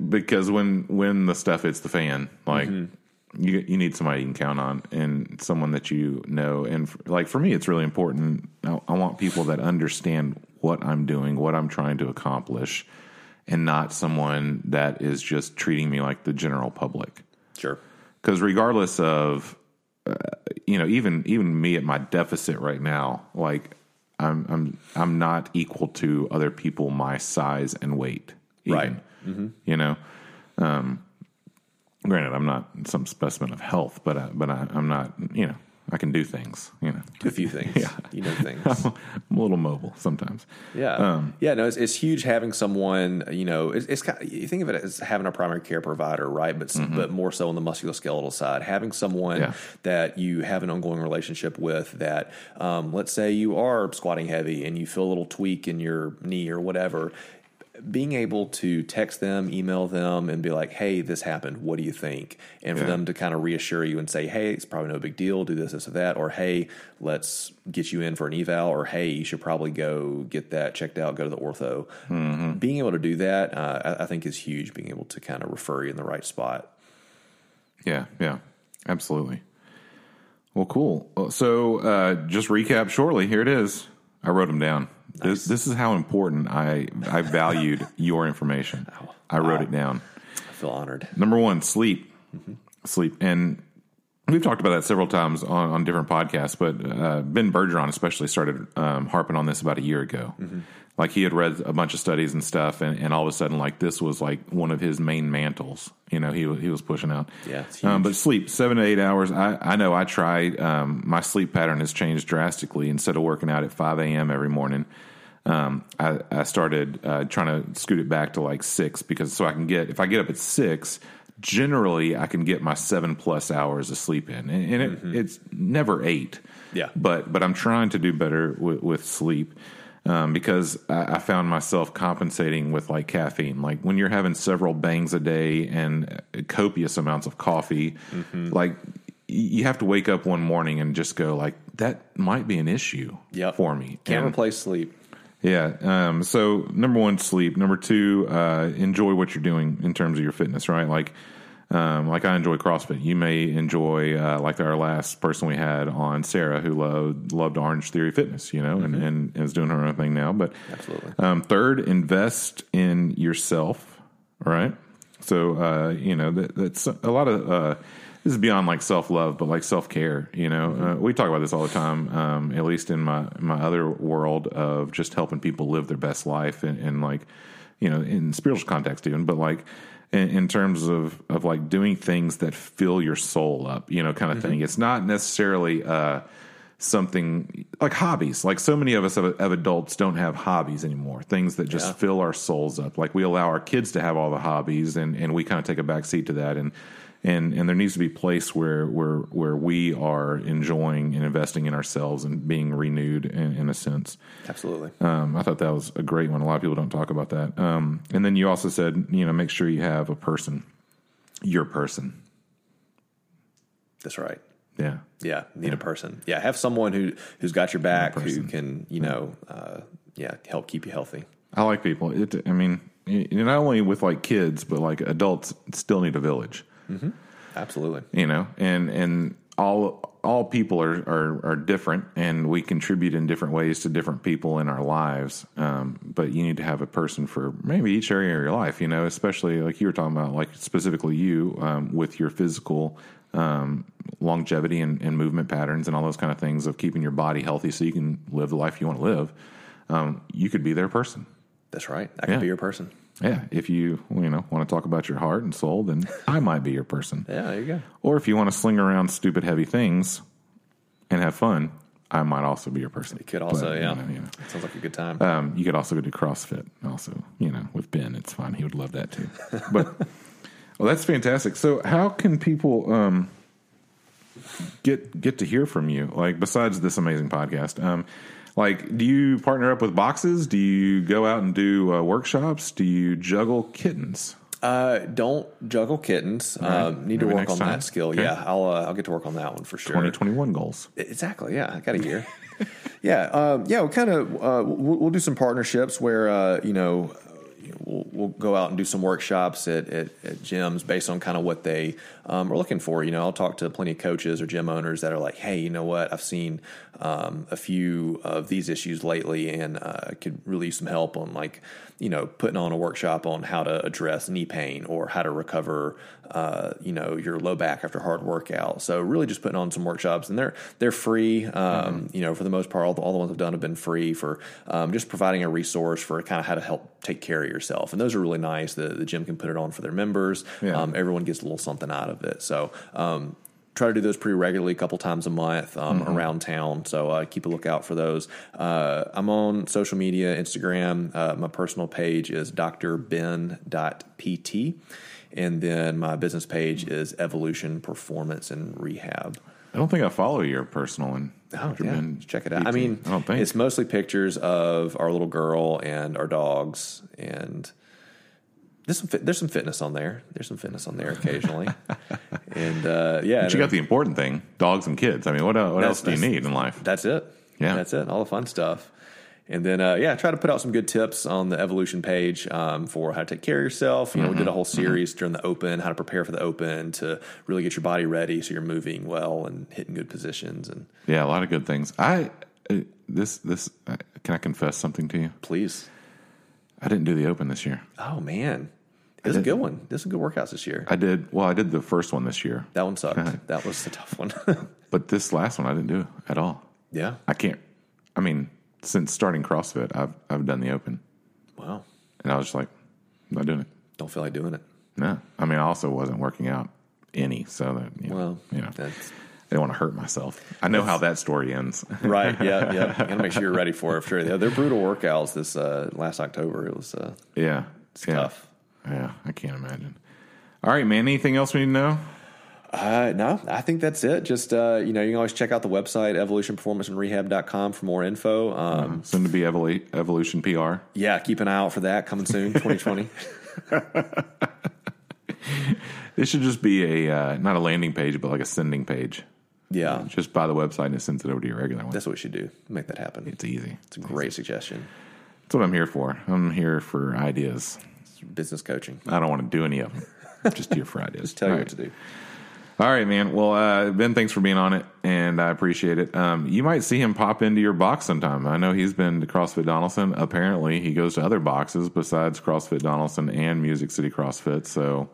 [SPEAKER 1] because when when the stuff hits the fan, like you you need somebody you can count on and someone that you know. And f like for me, it's really important. I, I want people that understand what I'm doing, what I'm trying to accomplish, and not someone that is just treating me like the general public.
[SPEAKER 2] Sure.
[SPEAKER 1] Because regardless of uh, you know, even even me at my deficit right now, like I'm I'm I'm not equal to other people my size and weight. Even,
[SPEAKER 2] Right.
[SPEAKER 1] You know, um, granted, I'm not some specimen of health, but I, but I, I'm not. You know, I can do things. You know,
[SPEAKER 2] Do a few things.
[SPEAKER 1] Yeah.
[SPEAKER 2] You know things.
[SPEAKER 1] I'm a little mobile sometimes.
[SPEAKER 2] Yeah.
[SPEAKER 1] Um,
[SPEAKER 2] yeah. No, it's, it's huge having someone, you know, it's, it's kind of, you think of it as having a primary care provider, right? But, but more so on the musculoskeletal side, having someone
[SPEAKER 1] Mm-hmm. Yeah.
[SPEAKER 2] that you have an ongoing relationship with that, um, let's say you are squatting heavy and you feel a little tweak in your knee or whatever. Being able to text them, email them, and be like, "Hey, this happened. What do you think?" And for
[SPEAKER 1] Yeah.
[SPEAKER 2] them to kind of reassure you and say, "Hey, it's probably no big deal. Do this, this, or that," or "Hey, let's get you in for an eval," or "Hey, you should probably go get that checked out. Go to the ortho."
[SPEAKER 1] Mm-hmm.
[SPEAKER 2] Being able to do that, uh, I, I think, is huge. Being able to kind of refer you in the right spot.
[SPEAKER 1] Yeah, yeah, absolutely. Well, cool. So, uh, just recap shortly. Here it is. I wrote them down. This, this is how important I I valued your information. I wrote it down.
[SPEAKER 2] I feel honored.
[SPEAKER 1] Number one, sleep. Sleep. And we've talked about that several times on, on different podcasts, but uh, Ben Bergeron especially started um, harping on this about a year ago. Like he had read a bunch of studies and stuff, and, and all of a sudden, like this was like one of his main mantles. You know, he he was pushing out.
[SPEAKER 2] Yeah,
[SPEAKER 1] Um, but sleep seven to eight hours. I, I know I tried. Um, my sleep pattern has changed drastically. Instead of working out at five a.m. every morning, um, I, I started uh, trying to scoot it back to like six because so I can get if I get up at six, generally I can get my seven plus hours of sleep in, and, and it, it's never eight.
[SPEAKER 2] Yeah.
[SPEAKER 1] but but I'm trying to do better with, with sleep. Um, because I, I found myself compensating with like caffeine. Like when you're having several bangs a day and copious amounts of coffee, like you have to wake up one morning and just go like that might be an issue
[SPEAKER 2] Yep.
[SPEAKER 1] for me.
[SPEAKER 2] Can't
[SPEAKER 1] And-
[SPEAKER 2] replace sleep.
[SPEAKER 1] yeah. Um, so number one, sleep. Number two, uh, enjoy what you're doing in terms of your fitness, right? Like, um, like I enjoy CrossFit. You may enjoy, uh, like our last person we had on Sarah, who loved loved Orangetheory Fitness, you know, and, and is doing her own thing now. But
[SPEAKER 2] Absolutely.
[SPEAKER 1] um, third, invest in yourself. All right. So uh, you know that, that's a lot of uh, this is beyond like self love, but like self care. You know, uh, we talk about this all the time. Um, at least in my my other world of just helping people live their best life and, and like you know in spiritual context even, but like. In, in terms of, of like doing things that fill your soul up, you know, kind of thing. It's not necessarily uh, something like hobbies. Like so many of us of, of adults don't have hobbies anymore. Things that just
[SPEAKER 2] Yeah.
[SPEAKER 1] fill our souls up. Like we allow our kids to have all the hobbies, and, and we kind of take a back seat to that. And and and there needs to be a place where where where we are enjoying and investing in ourselves and being renewed in, in a sense.
[SPEAKER 2] Absolutely.
[SPEAKER 1] Um, I thought that was a great one. A lot of people don't talk about that. Um, and then you also said, you know, make sure you have a person, your person.
[SPEAKER 2] That's right.
[SPEAKER 1] Yeah.
[SPEAKER 2] Yeah, need a person. Yeah, have someone who who's got your back, who can you know, uh, yeah, help keep you healthy.
[SPEAKER 1] I like people. It, I mean, not only with like kids, but like adults still need a village.
[SPEAKER 2] Absolutely.
[SPEAKER 1] You know, and and all all people are are, are different, and we contribute in different ways to different people in our lives. Um, but you need to have a person for maybe each area of your life. You know, especially like you were talking about, like specifically you um, with your physical um, longevity and, and movement patterns and all those kind of things of keeping your body healthy so you can live the life you want to live. Um, you could be their person.
[SPEAKER 2] That's right. I could
[SPEAKER 1] Yeah.
[SPEAKER 2] be your person.
[SPEAKER 1] Yeah, if you you know want to talk about your heart and soul, then I might be your person.
[SPEAKER 2] Yeah, there you go.
[SPEAKER 1] Or if you want to sling around stupid heavy things and have fun, I might also be your person.
[SPEAKER 2] You could also,
[SPEAKER 1] But,
[SPEAKER 2] yeah.
[SPEAKER 1] you know, you know.
[SPEAKER 2] Sounds like a good time.
[SPEAKER 1] Um, you could also go to CrossFit. Also, you know, with Ben, it's fun. He would love that too. But well, that's fantastic. So, how can people um, get get to hear from you? Like, besides this amazing podcast, um, like, do you partner up with boxes? Do you go out and do uh, workshops? Do you juggle kittens?
[SPEAKER 2] Uh, don't juggle kittens.
[SPEAKER 1] right.
[SPEAKER 2] Um, need to work on
[SPEAKER 1] time.
[SPEAKER 2] that skill.
[SPEAKER 1] Okay.
[SPEAKER 2] Yeah, I'll uh, I'll get to work on that one for sure.
[SPEAKER 1] Twenty twenty one goals.
[SPEAKER 2] Exactly. Yeah, I got a year. yeah, um, yeah. We'll kind of uh, we'll, we'll do some partnerships where uh, you know we'll, we'll go out and do some workshops at, at, at gyms based on kind of what they um, are looking for. You know, I'll talk to plenty of coaches or gym owners that are like, "Hey, you know what? I've seen um, a few of these issues lately, and uh, could really use some help on like." You know, putting on a workshop on how to address knee pain or how to recover, uh, you know, your low back after hard workout. So really, just putting on some workshops, and they're they're free. Um, You know, for the most part, all the, all the ones I've done have been free for um, just providing a resource for kind of how to help take care of yourself. And those are really nice. The the gym can put it on for their members.
[SPEAKER 1] Yeah.
[SPEAKER 2] Um, everyone gets a little something out of it. So. Try to do those pretty regularly, a couple times a month um, around town. So uh, keep a lookout for those. Uh, I'm on social media, Instagram. Uh, my personal page is drben.pt. And then my business page is Evolution Performance and Rehab.
[SPEAKER 1] I don't think I follow your personal and
[SPEAKER 2] Oh, yeah. Check it out. I mean,
[SPEAKER 1] I don't think.
[SPEAKER 2] it's mostly pictures of our little girl and our dogs, and there's some there's some fitness on there. There's some fitness on there occasionally, and uh, yeah,
[SPEAKER 1] But you got the important thing: dogs and kids. I mean, what, what else do you need in life?
[SPEAKER 2] That's it.
[SPEAKER 1] Yeah.
[SPEAKER 2] that's it. All the fun stuff. And then, uh, yeah, try to put out some good tips on the evolution page um, for how to take care of yourself. You know, we
[SPEAKER 1] Mm-hmm.
[SPEAKER 2] did a whole series during the open, how to prepare for the open to really get your body ready so you're moving well and hitting good positions. And
[SPEAKER 1] Yeah, a lot of good things. I uh, this this uh, can I confess something to you?
[SPEAKER 2] please,
[SPEAKER 1] I didn't do the open this year.
[SPEAKER 2] oh man, it was a good one. There's some good workouts this year.
[SPEAKER 1] I did well. I did the first one this year,
[SPEAKER 2] That one sucked. that was the tough one.
[SPEAKER 1] but this last one I didn't do at all.
[SPEAKER 2] yeah.
[SPEAKER 1] I can't. I mean, since starting CrossFit, I've I've done the open,
[SPEAKER 2] Wow.
[SPEAKER 1] and I was just like, I'm not doing it.
[SPEAKER 2] Don't feel like doing it.
[SPEAKER 1] No, I mean, I also wasn't working out any, so that you know,
[SPEAKER 2] Well,
[SPEAKER 1] you know,
[SPEAKER 2] that's
[SPEAKER 1] I didn't want to hurt myself. I know how that story ends.
[SPEAKER 2] right. Yeah. Yeah. You gotta make sure you're ready for it. For sure. They're brutal workouts. This uh, last October, it was uh,
[SPEAKER 1] yeah, yeah,
[SPEAKER 2] tough.
[SPEAKER 1] yeah. I can't imagine. All right, man. Anything else we need to know?
[SPEAKER 2] Uh, no, I think that's it. Just, uh, you know, you can always check out the website, evolutionperformanceandrehab.com for more info. Um,
[SPEAKER 1] Soon to be Evolu- Evolution PR.
[SPEAKER 2] yeah, keep an eye out for that coming soon, 2020.
[SPEAKER 1] this should just be a uh, not a landing page, but like a sending page.
[SPEAKER 2] Yeah,
[SPEAKER 1] Just buy the website and it sends it over to your regular one.
[SPEAKER 2] that's what we should do. Make that happen.
[SPEAKER 1] It's easy.
[SPEAKER 2] It's a great suggestion.
[SPEAKER 1] That's what I'm here for. I'm here for ideas.
[SPEAKER 2] It's business coaching.
[SPEAKER 1] I don't want to do any of them. Just here for ideas.
[SPEAKER 2] Just tell you
[SPEAKER 1] All
[SPEAKER 2] what to do.
[SPEAKER 1] All right, man. Well, uh, Ben, thanks for being on it, and I appreciate it. Um, you might see him pop into your box sometime. I know he's been to CrossFit Donelson. Apparently, he goes to other boxes besides CrossFit Donelson and Music City CrossFit. So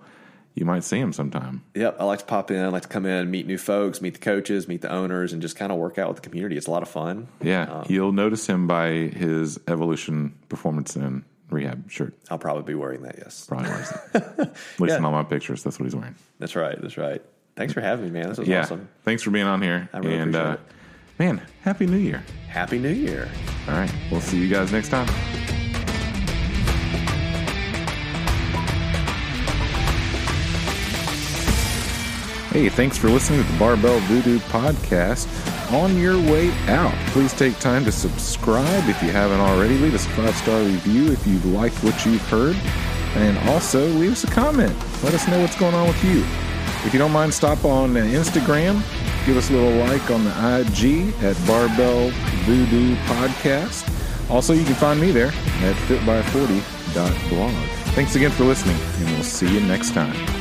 [SPEAKER 1] you might see him sometime.
[SPEAKER 2] Yep, I like to pop in. I like to come in, meet new folks, meet the coaches, meet the owners, and just kind of work out with the community. It's a lot of fun.
[SPEAKER 1] Yeah, you'll notice him by his Evolution Performance and Rehab shirt.
[SPEAKER 2] I'll probably be wearing that. Yes,
[SPEAKER 1] Probably wears it. At least in all my pictures, that's what he's wearing.
[SPEAKER 2] that's right. That's right. Thanks for having me, man. This was
[SPEAKER 1] Yeah.
[SPEAKER 2] awesome.
[SPEAKER 1] Thanks for being on here.
[SPEAKER 2] I really
[SPEAKER 1] and
[SPEAKER 2] appreciate
[SPEAKER 1] uh,
[SPEAKER 2] it.
[SPEAKER 1] man, happy New Year.
[SPEAKER 2] Happy New Year.
[SPEAKER 1] All right. We'll see you guys next time. Hey, thanks for listening to the Barbell Voodoo podcast. On your way out, please take time to subscribe if you haven't already. Leave us a five star review if you've liked what you've heard. And also, leave us a comment. Let us know what's going on with you. If you don't mind, stop on uh, Instagram. Give us a little like on the IG at Barbell Voodoo Podcast. Also, you can find me there at fitby40.blog. Thanks again for listening, and we'll see you next time.